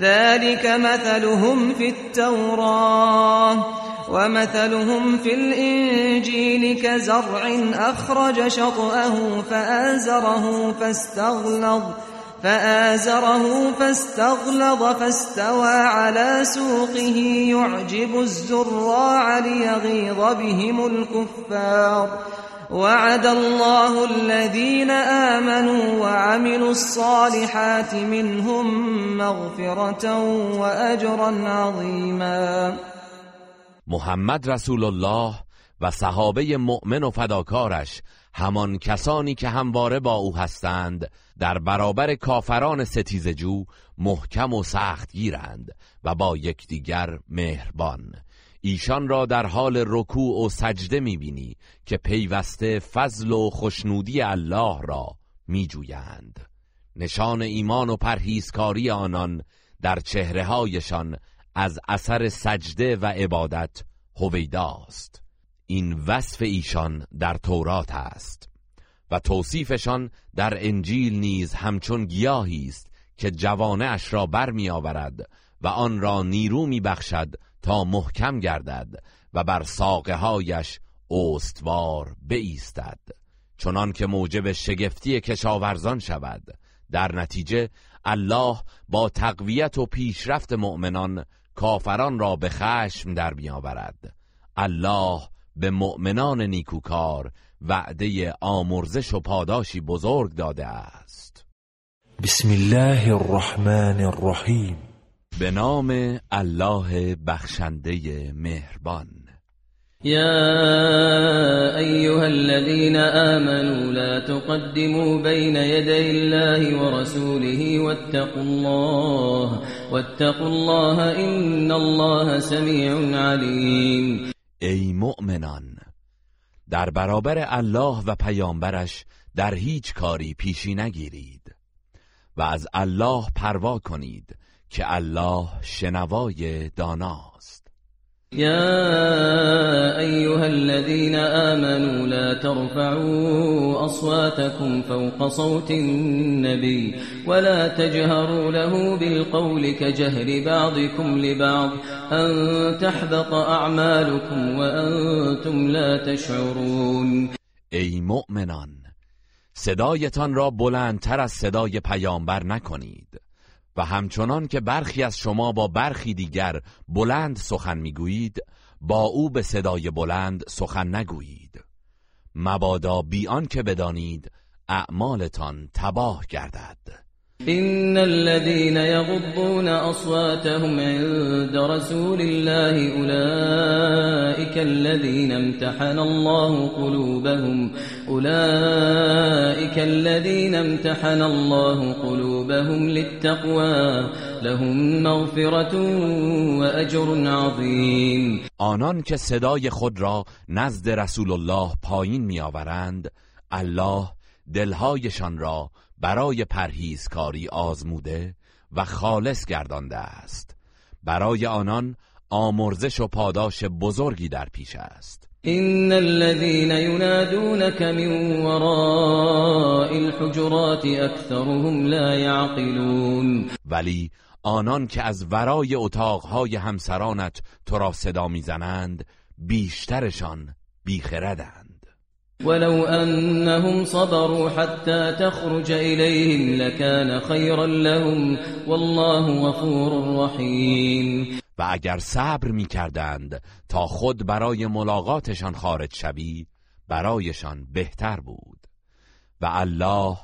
[SPEAKER 3] ذلك مثلهم في التوراة ومثلهم في الإنجيل كزرع أخرج شطأه فآزره فاستغلظ فآزره فاستغلظ فاستوى على سوقه يعجب الزراع ليغيظ بهم الكفار وعد الله الذين آمنوا وعملوا الصالحات منهم مغفرة وأجرا عظيما
[SPEAKER 2] محمد رسول الله و صحابه مؤمن و فداکارش همان کسانی که همواره با او هستند در برابر کافران ستیزجو محکم و سخت گیرند و با یکدیگر مهربان ایشان را در حال رکوع و سجده میبینی که پیوسته فضل و خشنودی الله را میجویند نشان ایمان و پرهیزکاری آنان در چهره هایشان از اثر سجده و عبادت هویداست این وصف ایشان در تورات است و توصیفشان در انجیل نیز همچون گیاهی است که جوانه اش را برمیآورد و آن را نیرو میبخشد تا محکم گردد و بر ساقه هایش استوار بیستد چنان که موجب شگفتی کشاورزان شود در نتیجه الله با تقویت و پیشرفت مؤمنان کافران را به خشم در میآورد الله به مؤمنان نیکوکار وعده آمرزش و پاداشی بزرگ داده است بسم الله الرحمن الرحیم به نام الله بخشنده مهربان
[SPEAKER 3] یا ایها الذين آمنوا لا تقدموا بين يدي الله و واتقوا الله واتقوا الله ان الله سميع عليم.
[SPEAKER 2] ای مؤمنان در برابر الله و پیامبرش در هیچ کاری پیشی نگیرید و از الله پروا کنید که الله شنوای داناست
[SPEAKER 3] يا أيها الذين آمنوا لا ترفعوا أصواتكم فوق صوت النبي ولا تجهروا له بالقول كجهر بعضكم لبعض ان تحبط اعمالكم وأنتم لا تشعرون
[SPEAKER 2] ای مؤمنان صدایتان را بلندتر از صدای پیامبر نکنید و همچنان که برخی از شما با برخی دیگر بلند سخن میگویید با او به صدای بلند سخن نگویید مبادا بیان که بدانید اعمالتان تباه گردد
[SPEAKER 3] إن الذين يغضون أصواتهم عند رسول الله أولئك الذين امتحن الله قلوبهم أولئك الذين امتحن الله قلوبهم للتقوى لهم مغفرة وأجر عظيم
[SPEAKER 2] آنان که صدای خود را نزد رسول الله پایین آورند الله دلهایشان را برای پرهیزکاری آزموده و خالص گردانده است برای آنان آمرزش و پاداش بزرگی در پیش است
[SPEAKER 3] ان الذين ينادونك من وراء الحجرات اكثرهم لا يعقلون
[SPEAKER 2] ولی آنان که از ورای اتاقهای همسرانت تو را صدا میزنند بیشترشان بیخردند
[SPEAKER 3] ولو انهم صبروا حتى تخرج إليهم لكان خيرا لهم والله غفور رحیم
[SPEAKER 2] و اگر صبر میکردند تا خود برای ملاقاتشان خارج شوی برایشان بهتر بود و الله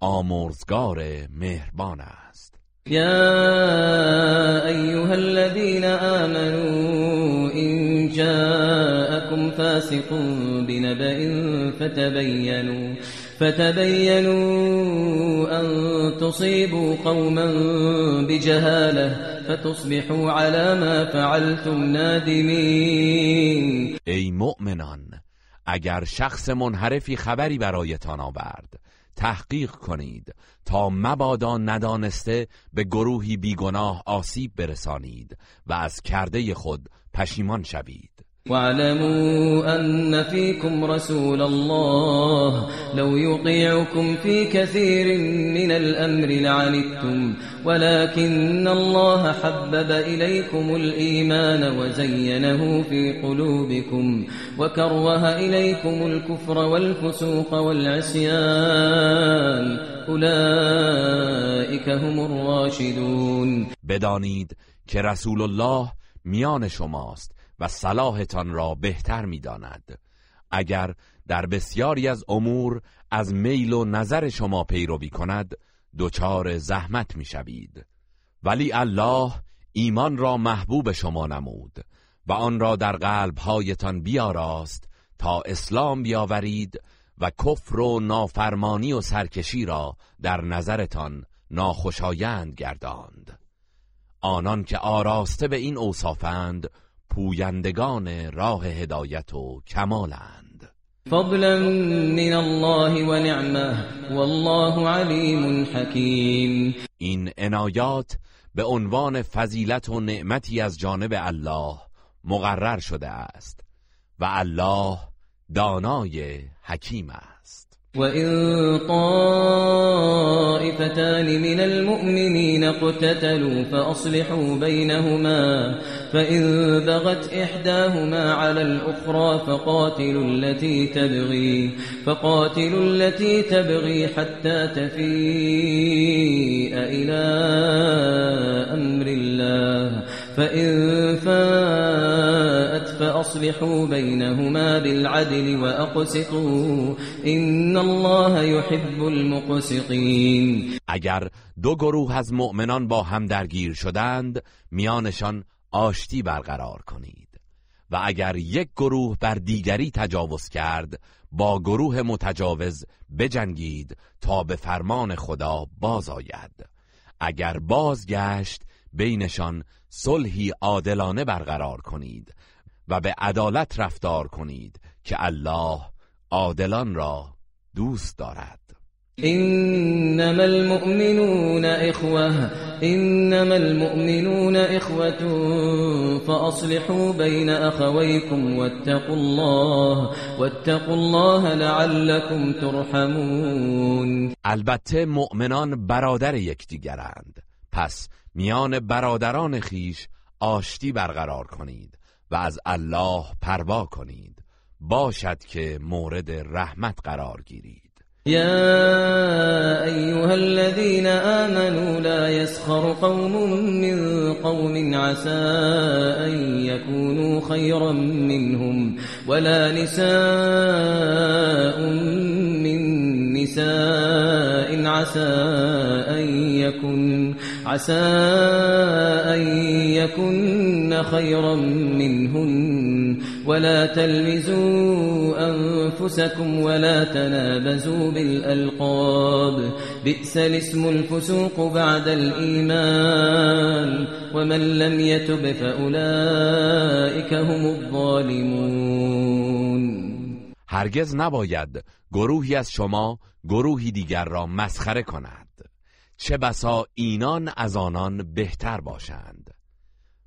[SPEAKER 2] آمرزگار مهربان است
[SPEAKER 3] يا ايها الذين امنوا ان جاءكم فاسق بنبأ فتبينوا فتبينوا ان تصيبوا قوما بجهاله فتصبحوا على ما فعلتم نادمين
[SPEAKER 2] اي مؤمنان اگر شخص منحرفی خبری برایتان آورد تحقیق کنید تا مبادا ندانسته به گروهی بیگناه آسیب برسانید و از کرده خود پشیمان شوید واعلموا
[SPEAKER 3] أن فيكم رسول الله لو يطيعكم في كثير من الأمر لعنتم ولكن الله حبب إليكم الإيمان وزينه في قلوبكم وكره إليكم الكفر والفسوق والعصيان أولئك هم الراشدون
[SPEAKER 2] بَدَانِيد كَرَسُولُ رسول الله مِيَانَ شماست و صلاحتان را بهتر میداند اگر در بسیاری از امور از میل و نظر شما پیروی کند دچار زحمت میشوید ولی الله ایمان را محبوب شما نمود و آن را در قلبهایتان بیاراست تا اسلام بیاورید و کفر و نافرمانی و سرکشی را در نظرتان ناخوشایند گرداند آنان که آراسته به این اوصافند پویندگان راه هدایت و کمالند فضلا
[SPEAKER 3] من الله و نعمه والله علیم حکیم
[SPEAKER 2] این عنایات به عنوان فضیلت و نعمتی از جانب الله مقرر شده است و الله دانای حکیم است
[SPEAKER 3] وَإِن طَائِفَتَانِ مِنَ الْمُؤْمِنِينَ اقْتَتَلُوا فَأَصْلِحُوا بَيْنَهُمَا فَإِن بَغَتْ إِحْدَاهُمَا عَلَى الْأُخْرَى فَقَاتِلُوا الَّتِي تَبْغِي فَقَاتِلُوا الَّتِي تَبْغِي حَتَّى تَفِيءَ إِلَى أَمْرِ اللَّهِ فَإِن فَاءَتْ فأصلحوا بينهما بالعدل وأقسطوا إن الله يحب المقسطين
[SPEAKER 2] اگر دو گروه از مؤمنان با هم درگیر شدند میانشان آشتی برقرار کنید و اگر یک گروه بر دیگری تجاوز کرد با گروه متجاوز بجنگید تا به فرمان خدا باز آید اگر بازگشت بینشان صلحی عادلانه برقرار کنید و به عدالت رفتار کنید که الله عادلان را دوست دارد
[SPEAKER 3] انما المؤمنون اخوه انما المؤمنون اخوه فاصلحوا بين اخويكم واتقوا الله واتقوا الله لعلكم ترحمون
[SPEAKER 2] البته مؤمنان برادر یکدیگرند پس میان برادران خیش آشتی برقرار کنید و از الله پروا کنید باشد که مورد رحمت قرار گیرید
[SPEAKER 3] يا ایها الذين امنوا لا يسخر قوم من قوم عسى ان يكونوا خيرا منهم ولا نساء من نساء عسى ان يكن عسى أن يكن خيرا منهن ولا تلمزوا أنفسكم ولا تنابزوا بالألقاب بئس الاسم الفسوق بعد الإيمان ومن لم يتب فأولئك هم الظالمون
[SPEAKER 2] هرگز نباید گروهی از شما گروهی دیگر را مسخره کند چه بسا اینان از آنان بهتر باشند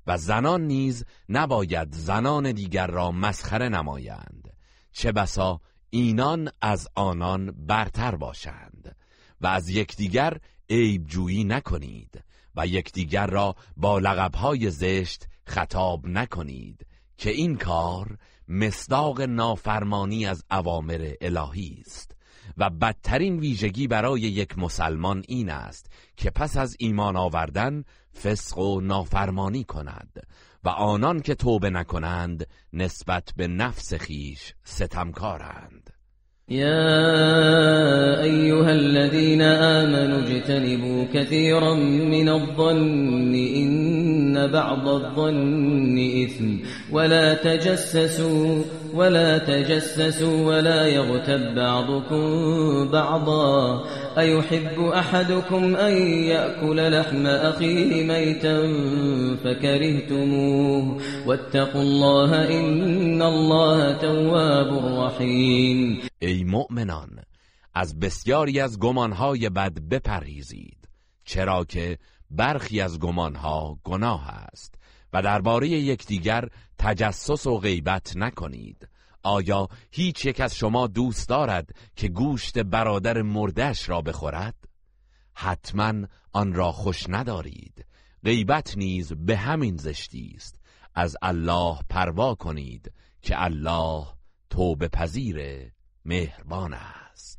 [SPEAKER 2] و زنان نیز نباید زنان دیگر را مسخره نمایند چه بسا اینان از آنان برتر باشند و از یکدیگر عیب جویی نکنید و یکدیگر را با لقبهای زشت خطاب نکنید که این کار مصداق نافرمانی از اوامر الهی است و بدترین ویژگی برای یک مسلمان این است که پس از ایمان آوردن فسق و نافرمانی کند و آنان که توبه نکنند نسبت به نفس خیش ستمکارند
[SPEAKER 3] يا ايها الذين امنوا اجتنبوا كثيرا من الظن ان بعض الظن اثم ولا تجسسوا ولا تجسسوا ولا يغتب بعضكم بعضا أيحب أحدكم ان يأكل لحم أخيه ميتا فكرهتموه واتقوا الله إن الله تواب رحيم
[SPEAKER 2] ای مؤمنان از بسیاری از گمانهای بد بپرهیزید چرا که برخی از گمانها گناه است و درباره یکدیگر تجسس و غیبت نکنید آیا هیچ یک از شما دوست دارد که گوشت برادر مردش را بخورد؟ حتما آن را خوش ندارید غیبت نیز به همین زشتی است از الله پروا کنید که الله توبه پذیر مهربان
[SPEAKER 3] است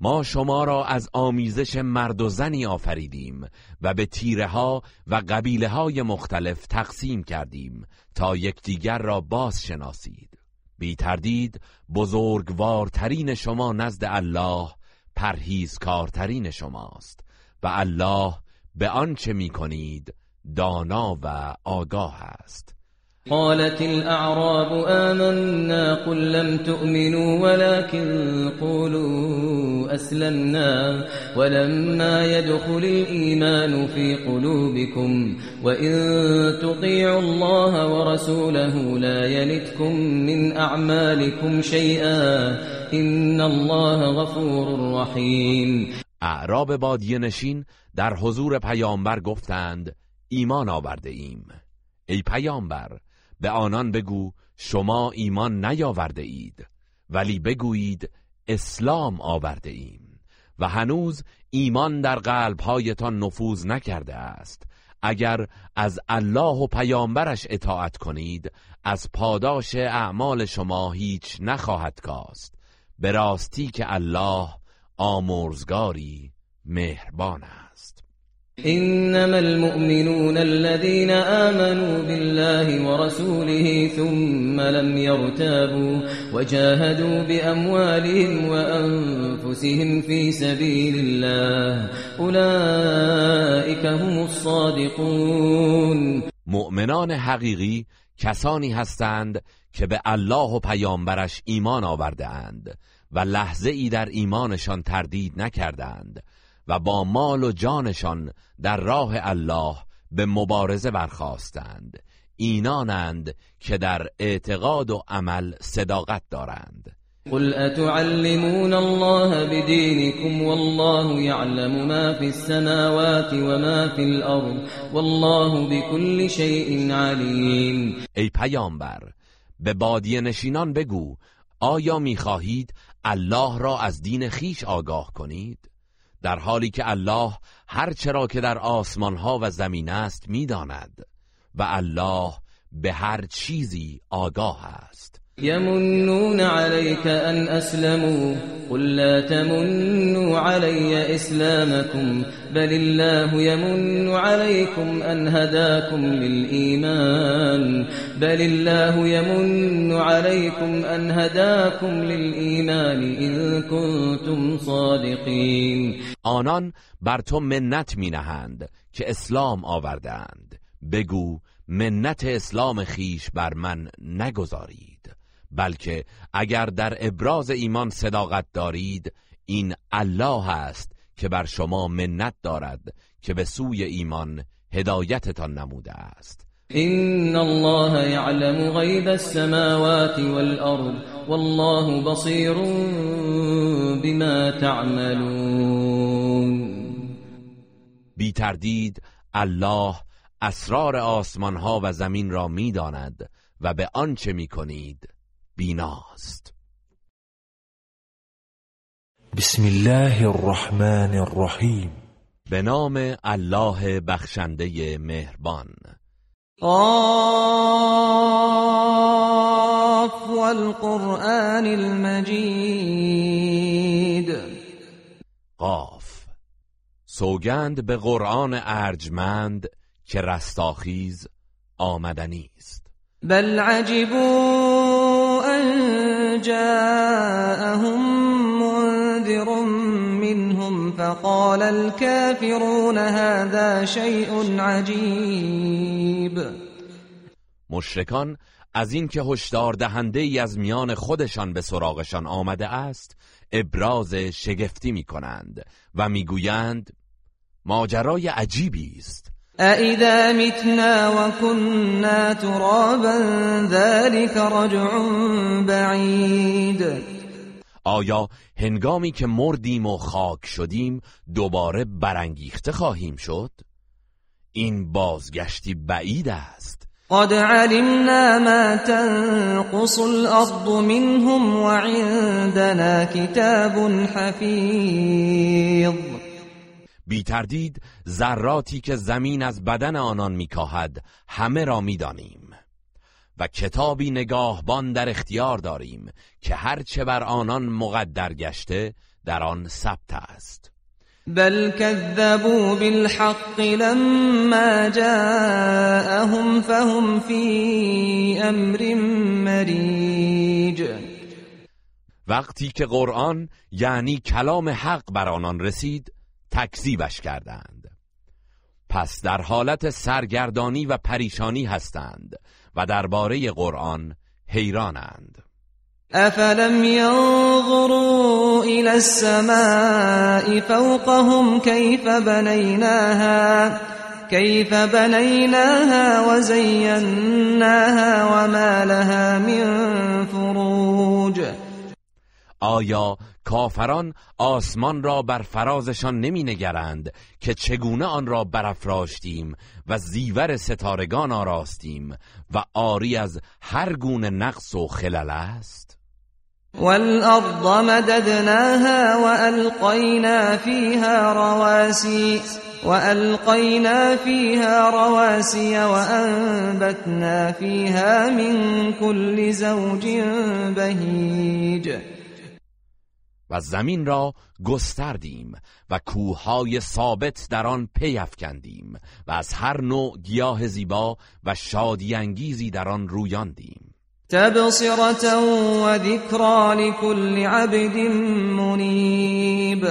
[SPEAKER 2] ما شما را از آمیزش مرد و زنی آفریدیم و به تیره ها و قبیله های مختلف تقسیم کردیم تا یکدیگر را باز شناسید بی تردید بزرگوارترین شما نزد الله پرهیزکارترین شماست و الله به آنچه می کنید دانا و آگاه است
[SPEAKER 3] قالت الأعراب آمنا قل لم تؤمنوا ولكن قولوا أسلمنا ولما يدخل الإيمان في قلوبكم وإن تطيعوا الله ورسوله لا يلتكم من أعمالكم شيئا إن الله غفور رحيم
[SPEAKER 2] اعراب بادیه نشین در حضور پیامبر گفتند ایمان آورده ایم ای پیامبر به آنان بگو شما ایمان نیاورده اید ولی بگویید اسلام آورده ایم و هنوز ایمان در قلبهایتان نفوذ نکرده است اگر از الله و پیامبرش اطاعت کنید از پاداش اعمال شما هیچ نخواهد کاست به راستی که الله آمرزگاری مهربان است
[SPEAKER 3] انما المؤمنون الذين امنوا بالله ورسوله ثم لم يرتابوا وجاهدوا باموالهم وانفسهم في سبيل الله اولئك هم الصادقون
[SPEAKER 2] مؤمنان حقیقی کسانی هستند که به الله و پیامبرش ایمان آورده اند و لحظه ای در ایمانشان تردید نکردند و با مال و جانشان در راه الله به مبارزه برخواستند اینانند که در اعتقاد و عمل صداقت دارند
[SPEAKER 3] قل اتعلمون الله بدينكم والله يعلم ما في السماوات وما في الارض والله بكل شيء عليم
[SPEAKER 2] ای پیامبر به بادی نشینان بگو آیا میخواهید الله را از دین خیش آگاه کنید در حالی که الله هر چرا که در آسمان ها و زمین است میداند و الله به هر چیزی آگاه است يمنون عليك أن اسلموا
[SPEAKER 3] قل لا تمنوا علي إسلامكم بل الله يمن عليكم أن هداكم للإيمان بل الله يمن عليكم أن هداكم كنتم صادقين آنان
[SPEAKER 2] بر تو منت می نهند که اسلام آوردند بگو منت اسلام خیش بر من نگذارید بلکه اگر در ابراز ایمان صداقت دارید این الله است که بر شما منت دارد که به سوی ایمان هدایتتان نموده است ان
[SPEAKER 3] الله یعلم غیب السماوات والارض والله بصير بما تعملون
[SPEAKER 2] بی تردید الله اسرار آسمان ها و زمین را میداند و به آنچه میکنید بیناست بسم الله الرحمن الرحیم به نام الله بخشنده مهربان
[SPEAKER 3] قاف والقرآن المجید
[SPEAKER 2] قاف سوگند به قرآن ارجمند که رستاخیز آمدنی است
[SPEAKER 3] بل عجبون جاءهم منذر منهم فقال الكافرون هذا شيء عجيب
[SPEAKER 2] مشرکان از اینکه هشدار دهنده ای از میان خودشان به سراغشان آمده است ابراز شگفتی می کنند و میگویند ماجرای عجیبی است
[SPEAKER 3] اِذَا مِتْنَا وَكُنَّا تُرَابًا ذَلِكَ رَجْعٌ بَعِيدٌ
[SPEAKER 2] آیا هنگامی که مردیم و خاک شدیم دوباره برانگیخته خواهیم شد؟ این بازگشتی بعید است
[SPEAKER 3] قد علمنا ما تنقص الارض منهم وعندنا كتاب حفیظ
[SPEAKER 2] بی تردید ذراتی که زمین از بدن آنان میکاهد همه را میدانیم و کتابی نگاهبان در اختیار داریم که هرچه بر آنان مقدر گشته در آن ثبت است
[SPEAKER 3] بل كذبوا بالحق لما جاءهم فهم في امر مريج
[SPEAKER 2] وقتی که قرآن یعنی کلام حق بر آنان رسید تکذیبش کردند پس در حالت سرگردانی و پریشانی هستند و درباره قرآن حیرانند
[SPEAKER 3] افلم ينظروا الى السماء فوقهم كيف بنيناها كيف بنيناها وزيناها وما لها من فروج
[SPEAKER 2] آیا کافران آسمان را بر فرازشان نمی نگرند که چگونه آن را برافراشتیم و زیور ستارگان آراستیم و آری از هر گونه نقص و خلل است؟
[SPEAKER 3] والارض مددناها والقينا فيها رواسي والقينا فيها رواسي وانبتنا فيها من كل زوج بهيج
[SPEAKER 2] و زمین را گستردیم و کوههای ثابت در آن پیافکندیم و از هر نوع گیاه زیبا و شادی انگیزی در آن رویاندیم تبصرت
[SPEAKER 3] و لكل عبد منیب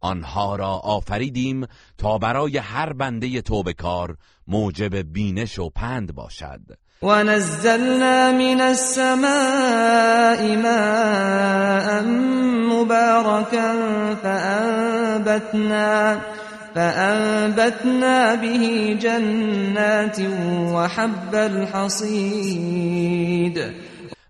[SPEAKER 2] آنها را آفریدیم تا برای هر بنده توبکار موجب بینش و پند باشد
[SPEAKER 3] ونزلنا من السماء ماء مباركا فأنبتنا فأنبتنا به جنات وحب الحصید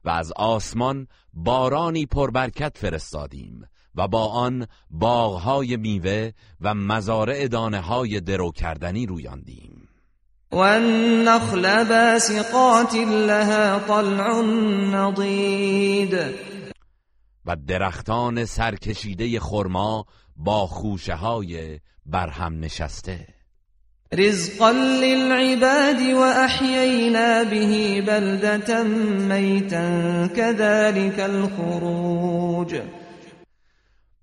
[SPEAKER 2] و از آسمان بارانی پربرکت فرستادیم و با آن باغهای میوه و مزارع دانه های درو کردنی رویاندیم
[SPEAKER 3] والنخل باسقات لها طلع نضید
[SPEAKER 2] و درختان سرکشیده خرما با خوشه های برهم نشسته
[SPEAKER 3] رزقا للعباد احیینا به بلدتا میتا كذلك الخروج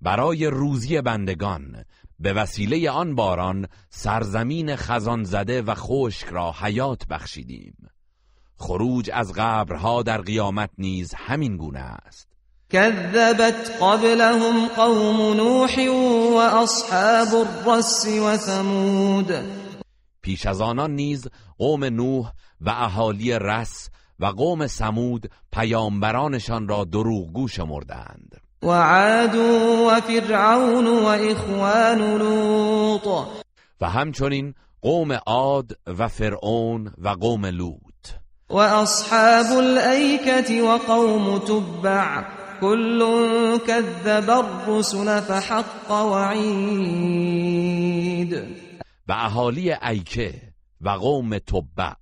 [SPEAKER 2] برای روزی بندگان به وسیله آن باران سرزمین خزان زده و خشک را حیات بخشیدیم خروج از قبرها در قیامت نیز همین گونه است
[SPEAKER 3] كذبت قبلهم قوم نوح و اصحاب الرس و ثمود
[SPEAKER 2] پیش از آنان نیز قوم نوح و اهالی رس و قوم سمود پیامبرانشان را دروغگو شمردند
[SPEAKER 3] وعاد وفرعون واخوان لوط
[SPEAKER 2] و همچنین قوم عاد و فرعون و قوم لوط و
[SPEAKER 3] اصحاب وقوم و قوم تبع كل كذب الرسل فحق وعید
[SPEAKER 2] و اهالی ایکه و قوم تبع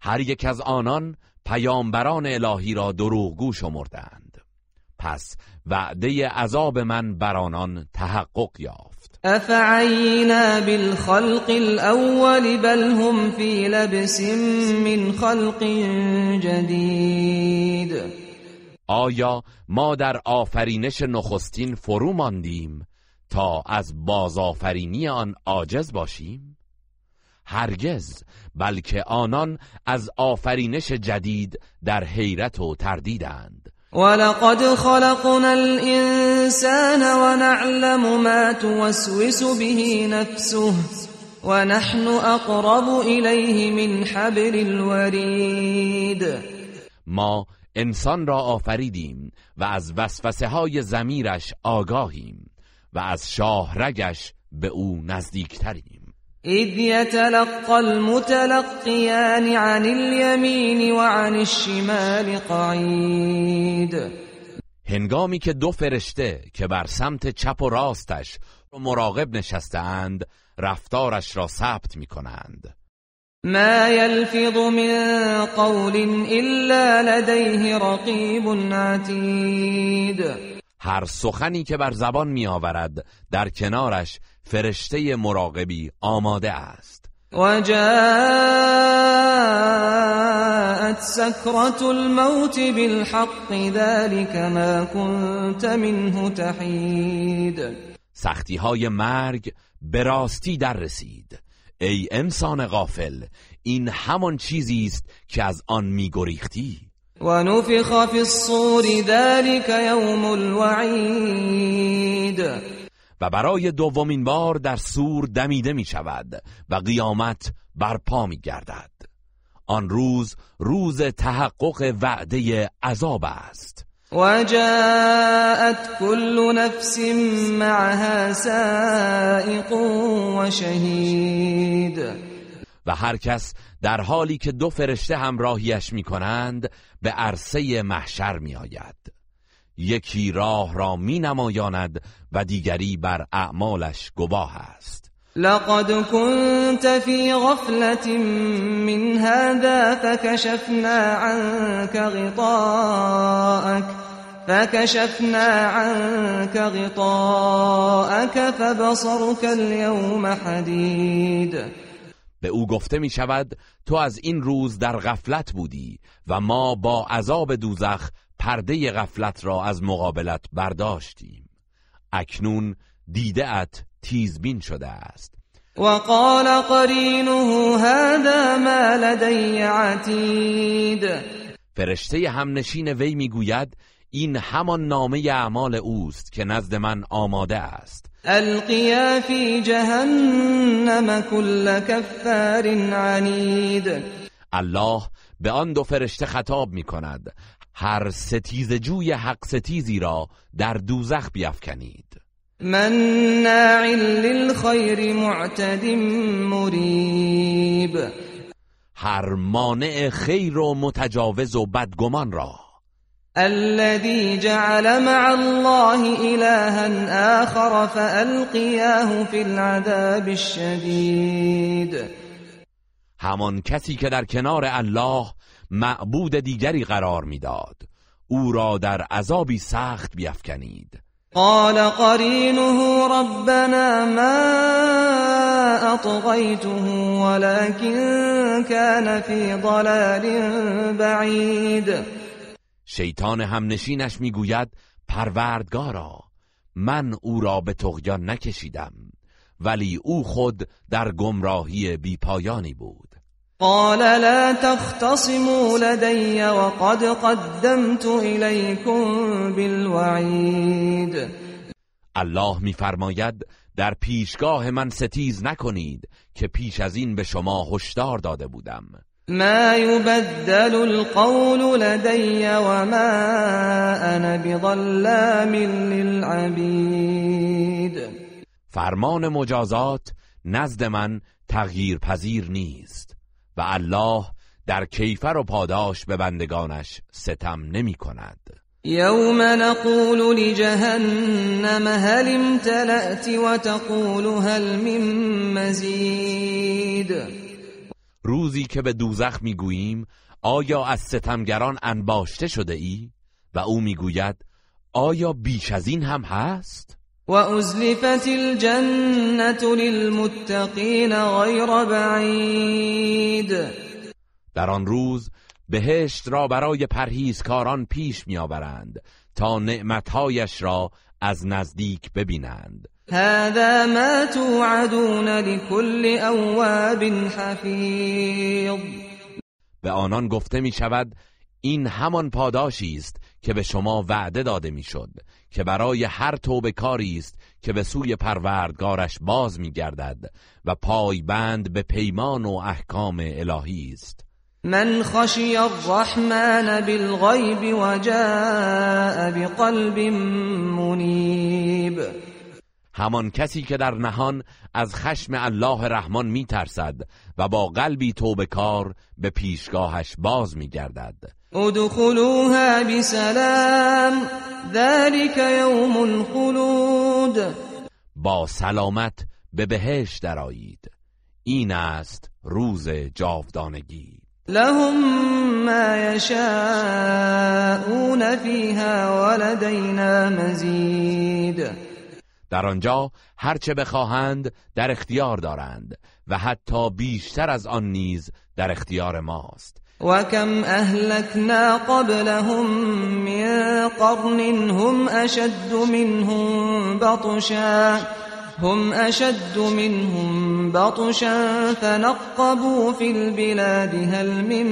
[SPEAKER 2] هر یک از آنان پیامبران الهی را دروغگو شمردند پس وعده عذاب من بر آنان تحقق یافت
[SPEAKER 3] افعینا بالخلق الاول بل هم فی لبس من خلق جدید
[SPEAKER 2] آیا ما در آفرینش نخستین فرو ماندیم تا از بازآفرینی آن عاجز باشیم هرگز بلکه آنان از آفرینش جدید در حیرت و تردیدند
[SPEAKER 3] ولقد خلقنا الإنسان ونعلم ما توسوس به نفسه ونحن أقرب إليه من حبل الوريد
[SPEAKER 2] ما انسان را آفریدیم و از وسوسه های زمیرش آگاهیم و از شاهرگش به او نزدیکتریم
[SPEAKER 3] اذ يتلقى المتلقيان عن اليمين وعن الشمال قعید
[SPEAKER 2] هنگامی که دو فرشته که بر سمت چپ و راستش و مراقب نشستند رفتارش را ثبت می کنند
[SPEAKER 3] ما یلفظ من قول الا لدیه رقیب عتید
[SPEAKER 2] هر سخنی که بر زبان می آورد در کنارش فرشته مراقبی آماده است
[SPEAKER 3] و جاءت سکرت الموت بالحق ذلك ما كنت منه تحید
[SPEAKER 2] سختی های مرگ به راستی در رسید ای انسان غافل این همان چیزی است که از آن میگریختی
[SPEAKER 3] و نفخ فی الصور ذلك یوم الوعید
[SPEAKER 2] و برای دومین بار در سور دمیده می شود و قیامت برپا می گردد آن روز روز تحقق وعده عذاب است
[SPEAKER 3] وجاءت كل نفس معها سائق و شهید
[SPEAKER 2] و هر کس در حالی که دو فرشته همراهیش می کنند به عرصه محشر می آید یکی راه را می نمایاند و دیگری بر اعمالش گواه است
[SPEAKER 3] لقد كنت في غفلة من هذا فكشفنا عنك غطاءك فكشفنا عنك غطاءك فبصرك اليوم حديد
[SPEAKER 2] به او گفته می شود تو از این روز در غفلت بودی و ما با عذاب دوزخ پرده غفلت را از مقابلت برداشتیم اکنون دیده تیزبین شده است
[SPEAKER 3] وقال قرینه هذا ما لدی عتید
[SPEAKER 2] فرشته همنشین وی میگوید این همان نامه اعمال اوست که نزد من آماده است القیا
[SPEAKER 3] فی جهنم كل کفار
[SPEAKER 2] عنید الله به آن دو فرشته خطاب می کند هر ستیز جوی حق ستیزی را در دوزخ بیافکنید
[SPEAKER 3] من ناعل للخیر معتد مریب
[SPEAKER 2] هر مانع خیر و متجاوز و بدگمان را
[SPEAKER 3] الذي جعل مع الله إلها آخر فألقياه في العذاب الشديد
[SPEAKER 2] همان کسی که در کنار الله معبود دیگری قرار میداد او را در عذابی سخت بیفکنید
[SPEAKER 3] قال قرینه ربنا ما اطغیته ولكن كان في ضلال بعید
[SPEAKER 2] شیطان همنشینش میگوید پروردگارا من او را به تغیان نکشیدم ولی او خود در گمراهی بیپایانی بود
[SPEAKER 3] قال لا تختصموا لدي وقد قدمت اليكم بالوعيد
[SPEAKER 2] الله میفرماید در پیشگاه من ستیز نکنید که پیش از این به شما هشدار داده بودم
[SPEAKER 3] ما يبدل القول لدي وما انا بظلام للعبید
[SPEAKER 2] فرمان مجازات نزد من تغییر پذیر نیست و الله در کیفر و پاداش به بندگانش ستم نمی کند
[SPEAKER 3] یوم نقول لجهنم هل امتلأت و تقول هل من مزید
[SPEAKER 2] روزی که به دوزخ میگوییم آیا از ستمگران انباشته شده ای؟ و او میگوید آیا بیش از این هم هست؟
[SPEAKER 3] و ازلفت الجنت للمتقین غیر بعید
[SPEAKER 2] در آن روز بهشت را برای پرهیزکاران پیش میآورند تا نعمتهایش را از نزدیک ببینند
[SPEAKER 3] هذا ما توعدون لكل اواب حفیظ
[SPEAKER 2] به آنان گفته می شود این همان پاداشی است که به شما وعده داده میشد که برای هر توبه کاری است که به سوی پروردگارش باز میگردد و پایبند به پیمان و احکام الهی است
[SPEAKER 3] من خشی الرحمن بالغیب و جاء بقلب منیب
[SPEAKER 2] همان کسی که در نهان از خشم الله رحمان میترسد و با قلبی توبه کار به پیشگاهش باز میگردد
[SPEAKER 3] ادخلوها بسلام ذلك یوم الخلود
[SPEAKER 2] با سلامت به بهش درایید این است روز جاودانگی
[SPEAKER 3] لهم ما یشاءون فیها ولدینا مزید
[SPEAKER 2] در آنجا هرچه بخواهند در اختیار دارند و حتی بیشتر از آن نیز در اختیار ماست
[SPEAKER 3] کم اهلکنا قبلهم من قرن هم اشد منهم بطشا هم اشد منهم بطشا فنقبوا فی البلاد هل من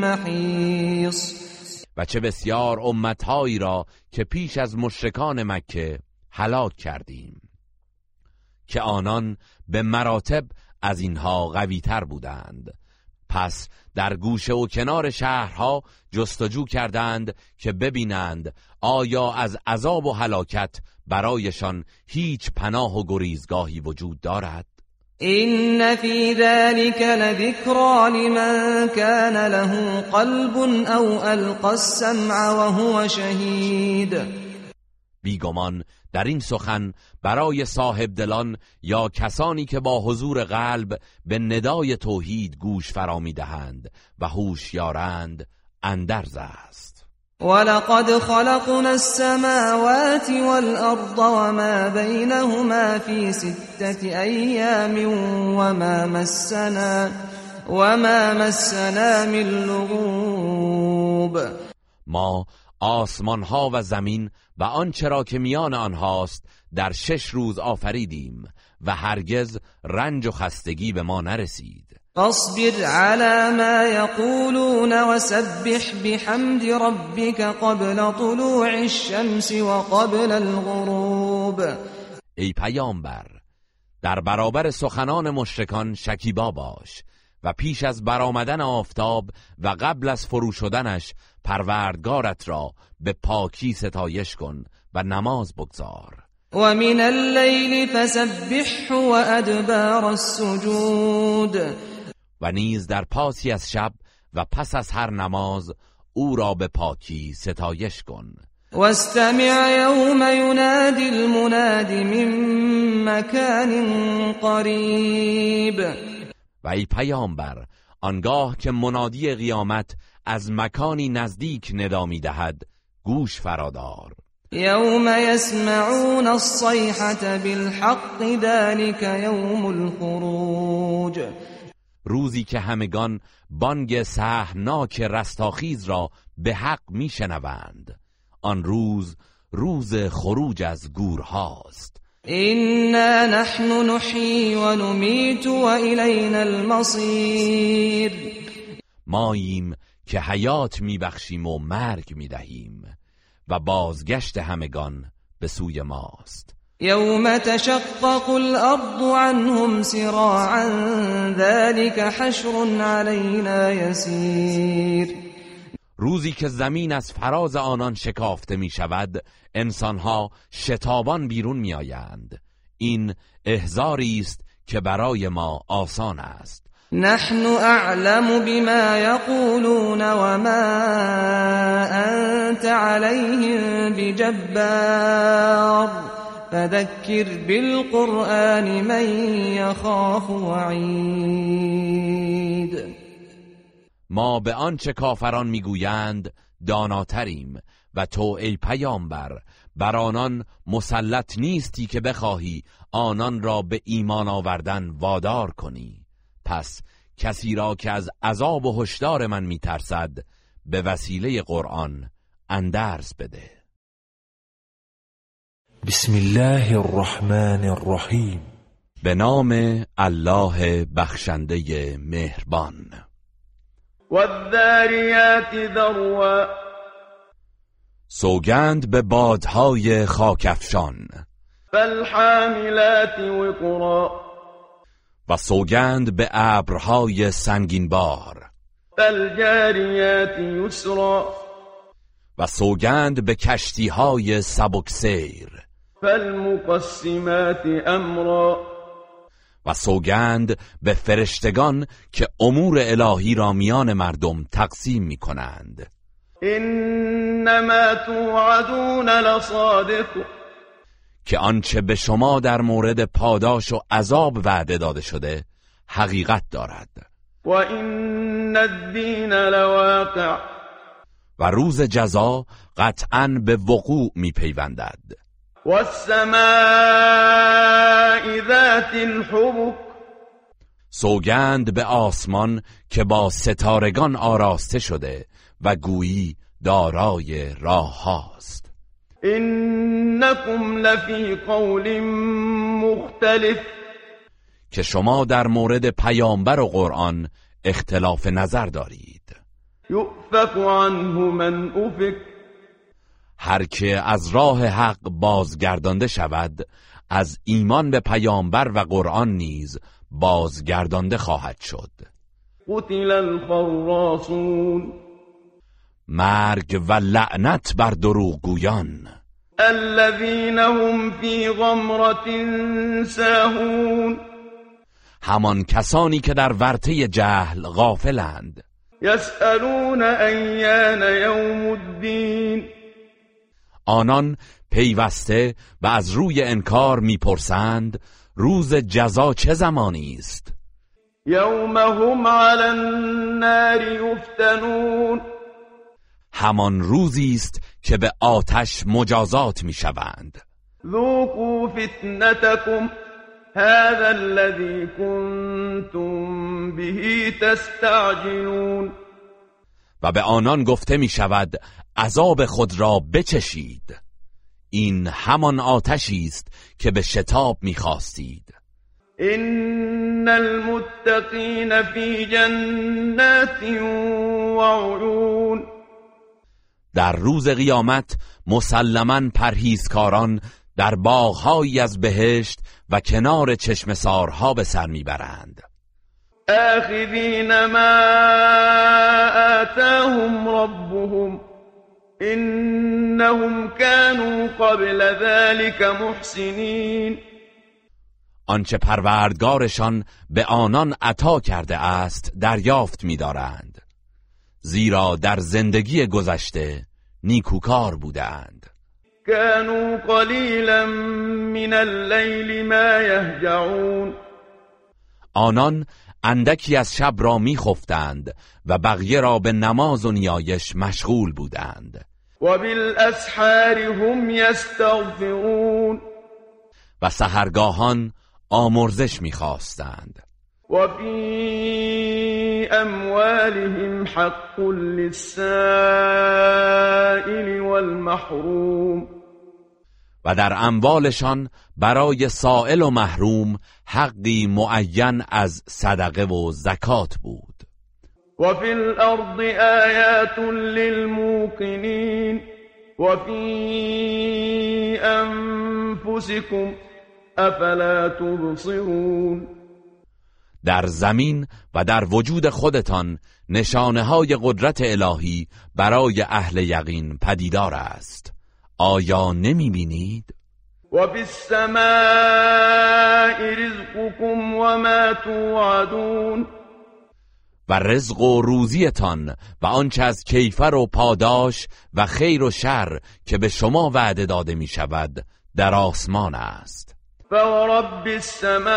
[SPEAKER 3] محیص
[SPEAKER 2] و چه بسیار امتهایی را که پیش از مشرکان مکه حلاد کردیم که آنان به مراتب از اینها قویتر بودند پس در گوشه و کنار شهرها جستجو کردند که ببینند آیا از عذاب و هلاکت برایشان هیچ پناه و گریزگاهی وجود دارد
[SPEAKER 3] این فی ذلک لذکرا لمن کان له قلب او القى السمع وهو شهید
[SPEAKER 2] بیگمان در این سخن برای صاحب دلان یا کسانی که با حضور قلب به ندای توحید گوش فرا میدهند و هوشیارند اندرز است
[SPEAKER 3] ولقد خلقنا السماوات والارض وما بينهما في ستت ایام وما مسنا وما مسنا من لغوب
[SPEAKER 2] ما آسمان ها و زمین و آنچه را که میان آنهاست در شش روز آفریدیم و هرگز رنج و خستگی به ما نرسید
[SPEAKER 3] فاصبر على ما يقولون وسبح بحمد ربك قبل طلوع الشمس وقبل الغروب
[SPEAKER 2] ای پیامبر در برابر سخنان مشرکان شکیبا باش و پیش از برآمدن آفتاب و قبل از فرو شدنش پروردگارت را به پاکی ستایش کن و نماز بگذار
[SPEAKER 3] ومن اللیل فسبح و ادبار
[SPEAKER 2] السجود و نیز در پاسی از شب و پس از هر نماز او را به پاکی ستایش کن
[SPEAKER 3] استمع یوم ینادی المنادی من مکان قریب
[SPEAKER 2] و ای پیامبر آنگاه که منادی قیامت از مکانی نزدیک ندا میدهد گوش فرادار
[SPEAKER 3] يوم يسمعون الصيحة بالحق ذلك يوم الخروج
[SPEAKER 2] روزی که همگان بانگ سهناک رستاخیز را به حق میشنوند آن روز روز خروج از گورهاست
[SPEAKER 3] اینا نحن نحی و نمیت و الینا المصیر
[SPEAKER 2] ماییم که حیات میبخشیم و مرگ میدهیم و بازگشت همگان به سوی ماست
[SPEAKER 3] یوم تشقق الارض عنهم سراعا ذلك حشر
[SPEAKER 2] علینا یسیر روزی که زمین از فراز آنان شکافته می شود انسانها شتابان بیرون می آیند. این احزاری است که برای ما آسان است
[SPEAKER 3] نحن اعلم بما يقولون وما انت عليهم بجبار فذكر بالقران من يخاف وعید
[SPEAKER 2] ما به آنچه کافران میگویند داناتریم و تو ای پیامبر بر آنان مسلط نیستی که بخواهی آنان را به ایمان آوردن وادار کنی پس کسی را که از عذاب و هشدار من میترسد به وسیله قرآن اندرز بده بسم الله الرحمن الرحیم به نام الله بخشنده مهربان
[SPEAKER 3] و الذاریات ذروا
[SPEAKER 2] سوگند به بادهای خاکفشان
[SPEAKER 3] فالحاملات وقرا
[SPEAKER 2] و سوگند به ابرهای سنگین بار فالجاریات یسرا و سوگند به کشتی های سبک سیر
[SPEAKER 3] فالمقسمات امرا
[SPEAKER 2] و سوگند به فرشتگان که امور الهی را میان مردم تقسیم می کنند
[SPEAKER 3] انما توعدون لصادق
[SPEAKER 2] که آنچه به شما در مورد پاداش و عذاب وعده داده شده حقیقت دارد و
[SPEAKER 3] این الدین لواقع
[SPEAKER 2] و روز جزا قطعا به وقوع می پیوندد
[SPEAKER 3] ذات الحبک
[SPEAKER 2] سوگند به آسمان که با ستارگان آراسته شده و گویی دارای راه هاست
[SPEAKER 3] انكم لفی قول مختلف
[SPEAKER 2] که شما در مورد پیامبر و قرآن اختلاف نظر دارید
[SPEAKER 3] یؤفق عنه من افک
[SPEAKER 2] هر که از راه حق بازگردانده شود از ایمان به پیامبر و قرآن نیز بازگردانده خواهد شد
[SPEAKER 3] قتل الخراسون
[SPEAKER 2] مرگ و لعنت بر دروغگویان
[SPEAKER 3] الذين هم في غمرة ساهون
[SPEAKER 2] همان کسانی که در ورطه جهل غافلند
[SPEAKER 3] یسألون ایان یوم الدین
[SPEAKER 2] آنان پیوسته و از روی انکار میپرسند روز جزا چه زمانی است
[SPEAKER 3] یوم هم علی النار یفتنون
[SPEAKER 2] همان روزی است که به آتش مجازات می شوند
[SPEAKER 3] ذوقوا فتنتكم هذا الذي كنتم به تستعجلون
[SPEAKER 2] و به آنان گفته می شود عذاب خود را بچشید این همان آتشی است که به شتاب میخواستید
[SPEAKER 3] ان المتقین فی جنات و عیون
[SPEAKER 2] در روز قیامت مسلما پرهیزکاران در باغهایی از بهشت و کنار چشم سارها به سر میبرند
[SPEAKER 3] آخذین ما آتاهم ربهم انهم كانوا قبل ذلك محسنین
[SPEAKER 2] آنچه پروردگارشان به آنان عطا کرده است دریافت می‌دارند زیرا در زندگی گذشته نیکوکار بودند كانوا قلیلا من اللیل ما آنان اندکی از شب را میخفتند و بقیه را به نماز و نیایش مشغول بودند و بالاسحار هم یستغفرون و سهرگاهان آمرزش میخواستند
[SPEAKER 3] وفي أموالهم حق للسائل والمحروم
[SPEAKER 2] و در اموالشان برای سائل و محروم حقی معین از صدقه و زکات بود
[SPEAKER 3] وفي الأرض آيات و وفي انفسکم افلا تبصرون
[SPEAKER 2] در زمین و در وجود خودتان نشانه های قدرت الهی برای اهل یقین پدیدار است آیا نمی بینید؟ و
[SPEAKER 3] بالسماء رزقكم و ما توعدون
[SPEAKER 2] و رزق و روزیتان و آنچه از کیفر و پاداش و خیر و شر که به شما وعده داده می شود در آسمان است
[SPEAKER 3] فورب السماء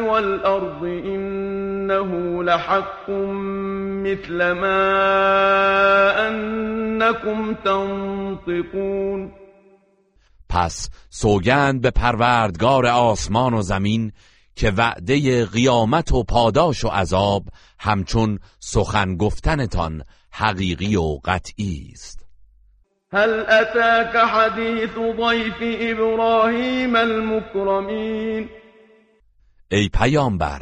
[SPEAKER 3] والأرض إنه لحق مثل ما أنكم تنطقون
[SPEAKER 2] پس سوگند به پروردگار آسمان و زمین که وعده قیامت و پاداش و عذاب همچون سخن گفتنتان حقیقی و قطعی است هل
[SPEAKER 3] أتاك حديث ضيف ابراهیم المكرمین
[SPEAKER 2] ای پیامبر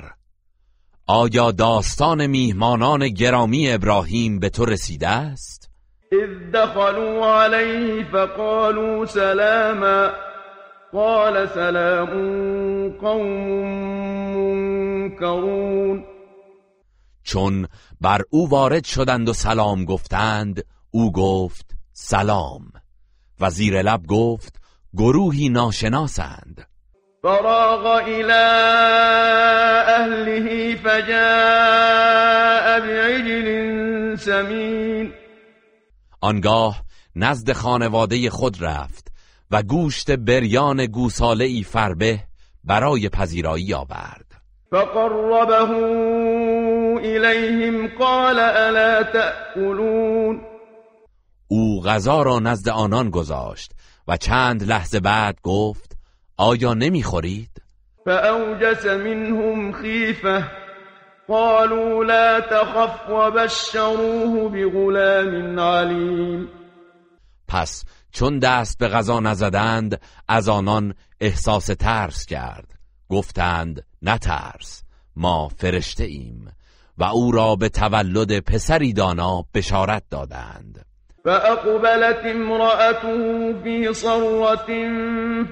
[SPEAKER 2] آیا داستان میهمانان گرامی ابراهیم به تو رسیده است؟
[SPEAKER 3] اذ دخلوا علیه فقالوا سلاما قال سلام قوم منکرون
[SPEAKER 2] چون بر او وارد شدند و سلام گفتند او گفت سلام و زیر لب گفت گروهی ناشناسند فراغ الى
[SPEAKER 3] اهله فجاء بعجل سمین
[SPEAKER 2] آنگاه نزد خانواده خود رفت و گوشت بریان گوساله ای فربه برای پذیرایی آورد
[SPEAKER 3] فقربه الیهم قال الا تأکلون
[SPEAKER 2] او غذا را نزد آنان گذاشت و چند لحظه بعد گفت آیا نمیخورید؟
[SPEAKER 3] فأوجس منهم خیفه قالوا لا تخف وبشروه بغلام علیم
[SPEAKER 2] پس چون دست به غذا نزدند از آنان احساس ترس کرد گفتند نترس ما فرشته ایم و او را به تولد پسری دانا بشارت دادند
[SPEAKER 3] فأقبلت امرأته في صرة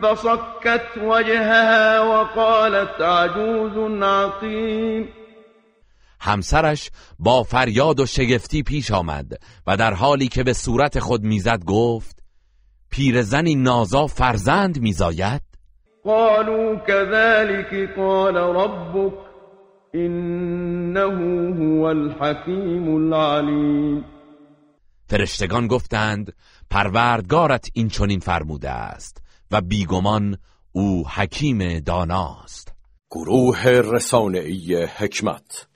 [SPEAKER 3] فصكت وجهها وقالت عجوز عقیم
[SPEAKER 2] همسرش با فریاد و شگفتی پیش آمد و در حالی که به صورت خود میزد گفت پیرزنی نازا فرزند میزاید
[SPEAKER 3] قالوا كذلك قال ربك انه هو الحكيم العليم
[SPEAKER 2] فرشتگان گفتند پروردگارت این چنین فرموده است و بیگمان او حکیم داناست گروه رسانه‌ای حکمت